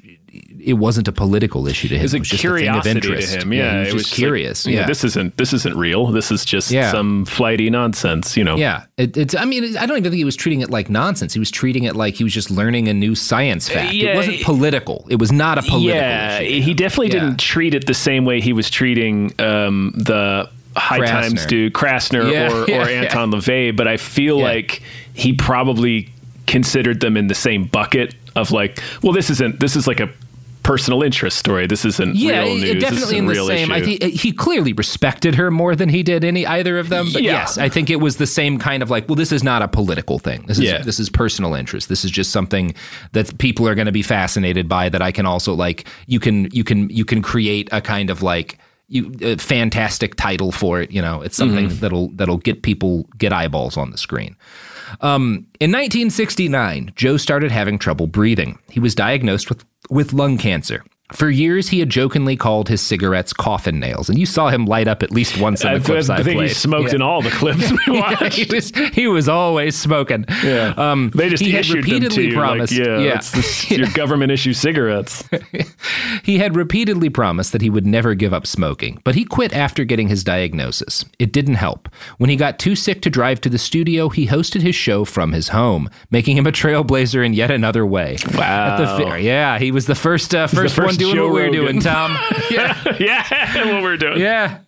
Speaker 4: it wasn't a political issue to him.
Speaker 6: It was a
Speaker 4: just a thing of
Speaker 6: curiosity to
Speaker 4: interest.
Speaker 6: him. Yeah,
Speaker 4: he was
Speaker 6: it was just like,
Speaker 4: curious.
Speaker 6: yeah,
Speaker 4: yeah,
Speaker 6: this isn't this isn't real. This is just
Speaker 4: Yeah.
Speaker 6: some flighty nonsense. You know.
Speaker 4: Yeah, it, it's. I mean, I don't even think he was treating it like nonsense. He was treating it like he was just learning a new science fact.
Speaker 6: yeah,
Speaker 4: it wasn't political. It was not a political
Speaker 6: yeah,
Speaker 4: issue.
Speaker 6: he definitely
Speaker 4: Yeah.
Speaker 6: didn't treat it the same way he was treating um, the High
Speaker 4: Krassner.
Speaker 6: Times dude, Krassner
Speaker 4: Yeah,
Speaker 6: or,
Speaker 4: yeah,
Speaker 6: or
Speaker 4: yeah.
Speaker 6: Anton LaVey. But I feel
Speaker 4: Yeah.
Speaker 6: like he probably considered them in the same bucket of like, well, this isn't. This is like a personal interest story. This isn't
Speaker 4: Yeah,
Speaker 6: real news.
Speaker 4: definitely in the same. I think he clearly respected her more than he did any either of them. But
Speaker 6: Yeah.
Speaker 4: yes, I think it was the same kind of like, well, this is not a political thing. This is
Speaker 6: Yeah.
Speaker 4: this is personal interest. This is just something that people are going to be fascinated by. That I can also like. You can you can you can create a kind of like. You, a fantastic title for it, you know. It's something
Speaker 6: Mhm.
Speaker 4: that'll that'll get people get eyeballs on the screen. Um, in 1969, Joe started having trouble breathing. He was diagnosed with, with lung cancer. For years, he had jokingly called his cigarettes coffin nails, and you saw him light up at least once in the
Speaker 6: I,
Speaker 4: clips I,
Speaker 6: I think
Speaker 4: played.
Speaker 6: he smoked
Speaker 4: Yeah.
Speaker 6: in all the clips *laughs* we
Speaker 4: Yeah,
Speaker 6: watched.
Speaker 4: he was he was always smoking.
Speaker 6: Yeah.
Speaker 4: Um,
Speaker 6: they just
Speaker 4: he had
Speaker 6: issued them to
Speaker 4: repeatedly
Speaker 6: you,
Speaker 4: promised.
Speaker 6: Like, yeah,
Speaker 4: yeah.
Speaker 6: It's this, *laughs* your government issue cigarettes. *laughs*
Speaker 4: He had repeatedly promised that he would never give up smoking, but he quit after getting his diagnosis. It didn't help. When he got too sick to drive to the studio, he hosted his show from his home, making him a trailblazer in yet another way.
Speaker 6: Wow.
Speaker 4: At the fair, yeah, he was the first uh,
Speaker 6: He's the
Speaker 4: first, one
Speaker 6: first
Speaker 4: doing
Speaker 6: Joe
Speaker 4: what we're
Speaker 6: Rogan.
Speaker 4: doing, Tom. *laughs*
Speaker 6: yeah, *laughs* yeah, what we're doing.
Speaker 4: Yeah.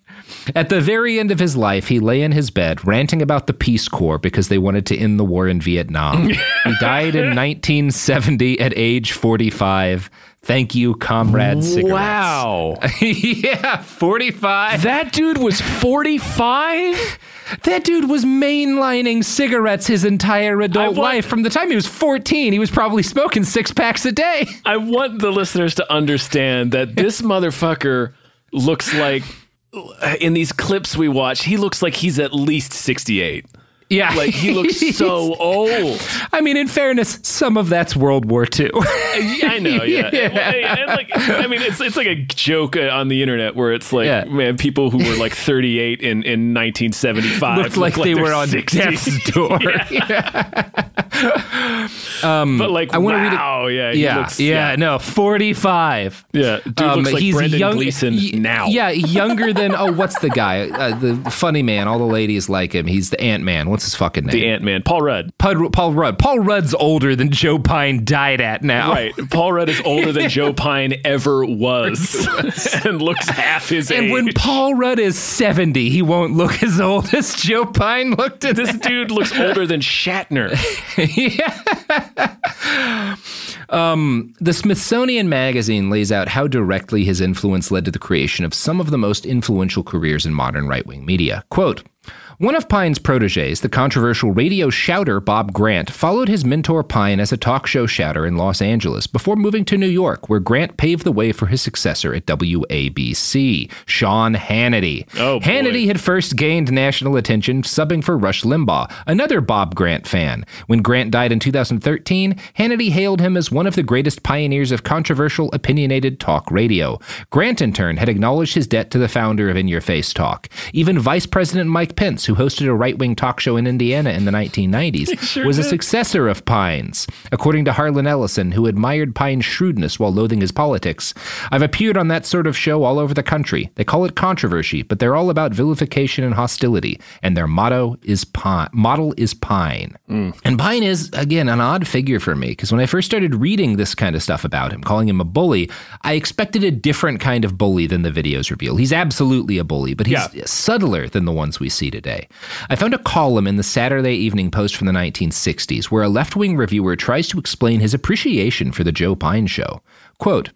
Speaker 4: At the very end of his life, he lay in his bed ranting about the Peace Corps because they wanted to end the war in Vietnam. *laughs* he died in 1970 at age 45. Thank you, comrade cigarettes.
Speaker 6: Wow. *laughs*
Speaker 4: yeah, 45.
Speaker 6: That dude was 45? *laughs*
Speaker 4: That dude was mainlining cigarettes his entire adult
Speaker 6: want-
Speaker 4: life. From the time he was 14, he was probably smoking six packs a day. *laughs*
Speaker 6: I want the listeners to understand that this motherfucker looks like, in these clips we watch, he looks like he's at least 68.
Speaker 4: Yeah.
Speaker 6: Like he looks *laughs* so old.
Speaker 4: I mean, in fairness, some of that's World War II.
Speaker 6: I know, yeah. *laughs*
Speaker 4: Yeah.
Speaker 6: And, and, like, I mean, it's it's like a joke uh, on the internet where it's like,
Speaker 4: Yeah.
Speaker 6: man, people who were like *laughs* 38 in, in 1975
Speaker 4: Looked like
Speaker 6: look
Speaker 4: they
Speaker 6: they're
Speaker 4: were on
Speaker 6: 60.
Speaker 4: death's door. um,
Speaker 6: But like,
Speaker 4: I wanna read it-
Speaker 6: wow, yeah, he
Speaker 4: yeah,
Speaker 6: looks-
Speaker 4: yeah, no, 45.
Speaker 6: Yeah, dude looks like Brendan
Speaker 4: young-
Speaker 6: Gleeson
Speaker 4: y-
Speaker 6: now.
Speaker 4: Yeah, younger than, oh, what's the guy? Uh, the funny man. All the ladies like him. He's the Ant Man. What's his fucking name?
Speaker 6: The Ant Man, Paul Rudd.
Speaker 4: Paul, Paul Rudd. Paul Rudd's older than Joe Pyne died at now.
Speaker 6: Right. Paul Rudd is older than Joe *laughs* Pyne ever was *laughs* and looks half his
Speaker 4: And
Speaker 6: age.
Speaker 4: And when Paul Rudd is 70, he won't look as old as Joe Pyne looked at
Speaker 6: this dude looks older than Shatner. *laughs*
Speaker 4: Um, the Smithsonian Magazine lays out how directly his influence led to the creation of some of the most influential careers in modern right wing media. Quote, one of Pyne's proteges, the controversial radio shouter Bob Grant, followed his mentor Pyne as a talk show shouter in Los Angeles before moving to New York, where Grant paved the way for his successor at WABC, Sean Hannity.
Speaker 6: Oh, boy.
Speaker 4: Hannity had first gained national attention subbing for Rush Limbaugh, another Bob Grant fan. When Grant died in 2013, Hannity hailed him as one of the greatest pioneers of controversial, opinionated talk radio. Grant, in turn, had acknowledged his debt to the founder of In Your Face Talk. Even Vice President Mike Pence, who hosted a right wing talk show in Indiana in the 1990s, *laughs*
Speaker 6: sure
Speaker 4: was a successor of Pyne's. According to Harlan Ellison, who admired Pyne's shrewdness while loathing his politics, I've appeared on that sort of show all over the country. They call it controversy, but they're all about vilification and hostility, and their motto is Pyne. Model is Pyne. Mm. And Pyne is, again, an odd figure for me, because when I first started reading this kind of stuff about him, calling him a bully, I expected a different kind of bully than the videos reveal. He's absolutely a bully, but he's
Speaker 6: Yeah.
Speaker 4: subtler than the ones we see today. I found a column in the Saturday Evening Post from the 1960s where a left wing reviewer tries to explain his appreciation for the Joe Pyne show. Quote,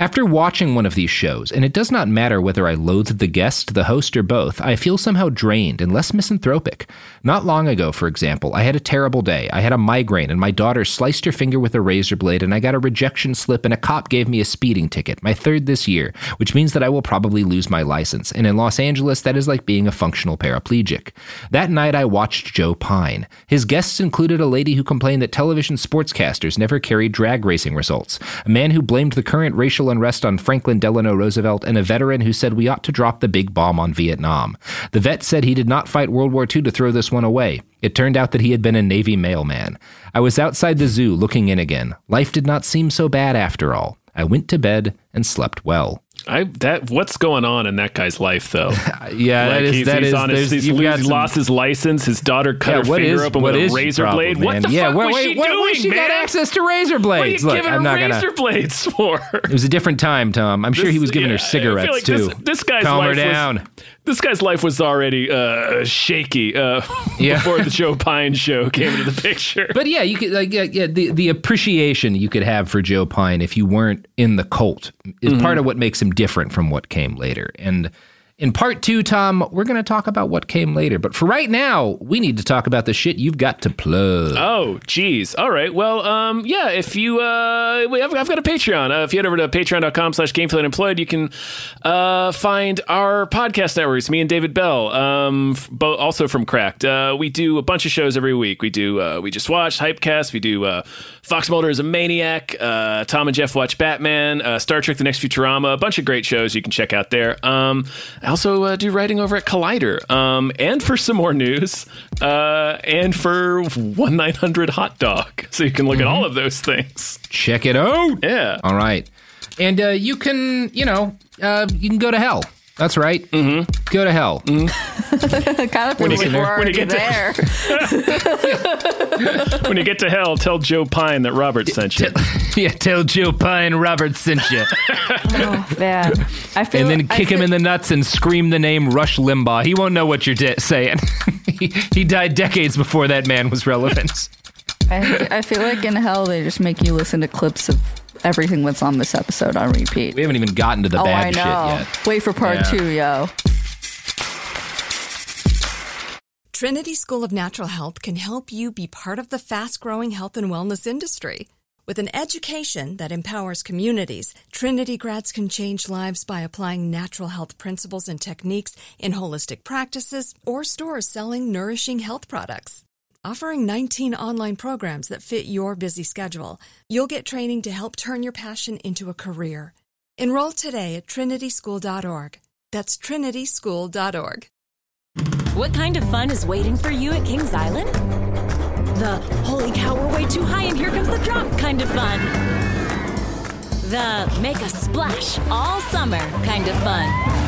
Speaker 4: after watching one of these shows, and it does not matter whether I loathed the guest, the host, or both, I feel somehow drained and less misanthropic. Not long ago, for example, I had a terrible day. I had a migraine, and my daughter sliced her finger with a razor blade, and I got a rejection slip, and a cop gave me a speeding ticket, my third this year, which means that I will probably lose my license. And in Los Angeles, that is like being a functional paraplegic. That night, I watched Joe Pyne. His guests included a lady who complained that television sportscasters never carried drag racing results, a man who blamed the current racial unrest on Franklin Delano Roosevelt, and a veteran who said we ought to drop the big bomb on Vietnam. The vet said he did not fight World War II to throw this one away. It turned out that he had been a Navy mailman. I was outside the zoo looking in again. Life did not seem so bad after all. I went to bed and slept well.
Speaker 6: I that what's going on in that guy's life though? *laughs*
Speaker 4: Yeah,
Speaker 6: like
Speaker 4: that is
Speaker 6: he's,
Speaker 4: that
Speaker 6: he's
Speaker 4: is.
Speaker 6: on his, he's lose-
Speaker 4: some-
Speaker 6: lost his license. His daughter cut
Speaker 4: Yeah,
Speaker 6: her
Speaker 4: what
Speaker 6: finger
Speaker 4: is-
Speaker 6: open
Speaker 4: what
Speaker 6: with a razor
Speaker 4: problem,
Speaker 6: blade. What
Speaker 4: man?
Speaker 6: the
Speaker 4: yeah,
Speaker 6: fuck
Speaker 4: where,
Speaker 6: was
Speaker 4: wait,
Speaker 6: she
Speaker 4: where,
Speaker 6: doing,
Speaker 4: where she
Speaker 6: man?
Speaker 4: got access to razor
Speaker 6: What are you
Speaker 4: blades? Look,
Speaker 6: giving
Speaker 4: I'm
Speaker 6: her
Speaker 4: not gonna.
Speaker 6: razor blades for?
Speaker 4: It was a different time, Tom. I'm sure he was giving
Speaker 6: yeah,
Speaker 4: her cigarettes
Speaker 6: like
Speaker 4: too.
Speaker 6: This, this guy's
Speaker 4: Calm her down.
Speaker 6: Was, this guy's life was already uh, shaky uh, *laughs*
Speaker 4: Yeah.
Speaker 6: before the Joe Pyne show came into the picture.
Speaker 4: But yeah, you could like yeah, yeah the the appreciation you could have for Joe Pyne if you weren't in the cult is
Speaker 6: Mm-hmm.
Speaker 4: part of what makes him different from what came later. And In part two, Tom, we're going to talk about what came later. But for right now, we need to talk about the shit you've got to plug.
Speaker 6: Oh, geez. All right. Well, um, yeah, if you, uh, I've, I've got a Patreon. Uh, if you head over to patreon.com slash gamefully unemployed, you can uh, find our podcast networks, me and David Bell, um, bo- also from Cracked. Uh, we do a bunch of shows every week. We do, uh, we just watched Hypecast. We do uh, Fox Mulder is a Maniac. Uh, Tom and Jeff watch Batman, uh, Star Trek The Next Futurama, a bunch of great shows you can check out there. Um, I also uh, do writing over at Collider. Um, and for some more news, uh, and for 1 900 Hot Dog. So you can look at all of those things.
Speaker 4: Check it out.
Speaker 6: Yeah.
Speaker 4: All right. And uh, you can, you know, uh, you can go to hell. That's right. Mm-hmm. Go to hell. *laughs*
Speaker 5: kind of
Speaker 6: When you get- when you
Speaker 5: already
Speaker 6: get to-
Speaker 5: there. *laughs* *laughs*
Speaker 6: when you get to hell, tell Joe Pyne that Robert sent you.
Speaker 4: yeah, tell Joe Pyne Robert sent you.
Speaker 5: oh, man. I feel
Speaker 4: and then
Speaker 5: I
Speaker 4: kick him
Speaker 5: feel-
Speaker 4: in the nuts and scream the name Rush Limbaugh. He won't know what you're de- saying. he, he died decades before that man was relevant.
Speaker 5: I, I feel like in hell they just make you listen to clips of everything that's on this episode on repeat.
Speaker 4: We haven't even gotten to the
Speaker 5: oh,
Speaker 4: bad
Speaker 5: I
Speaker 4: shit yet.
Speaker 5: Wait for part
Speaker 4: Yeah.
Speaker 5: two, yo.
Speaker 7: Trinity School of Natural Health can help you be part of the fast growing health and wellness industry. With an education that empowers communities, Trinity grads can change lives by applying natural health principles and techniques in holistic practices or stores selling nourishing health products. Offering 19 online programs that fit your busy schedule, you'll get training to help turn your passion into a career. Enroll today at trinityschool.org. That's trinityschool.org.
Speaker 8: What kind of fun is waiting for you at Kings Island? The holy cow, we're way too high and here comes the drop kind of fun. The make a splash all summer kind of fun.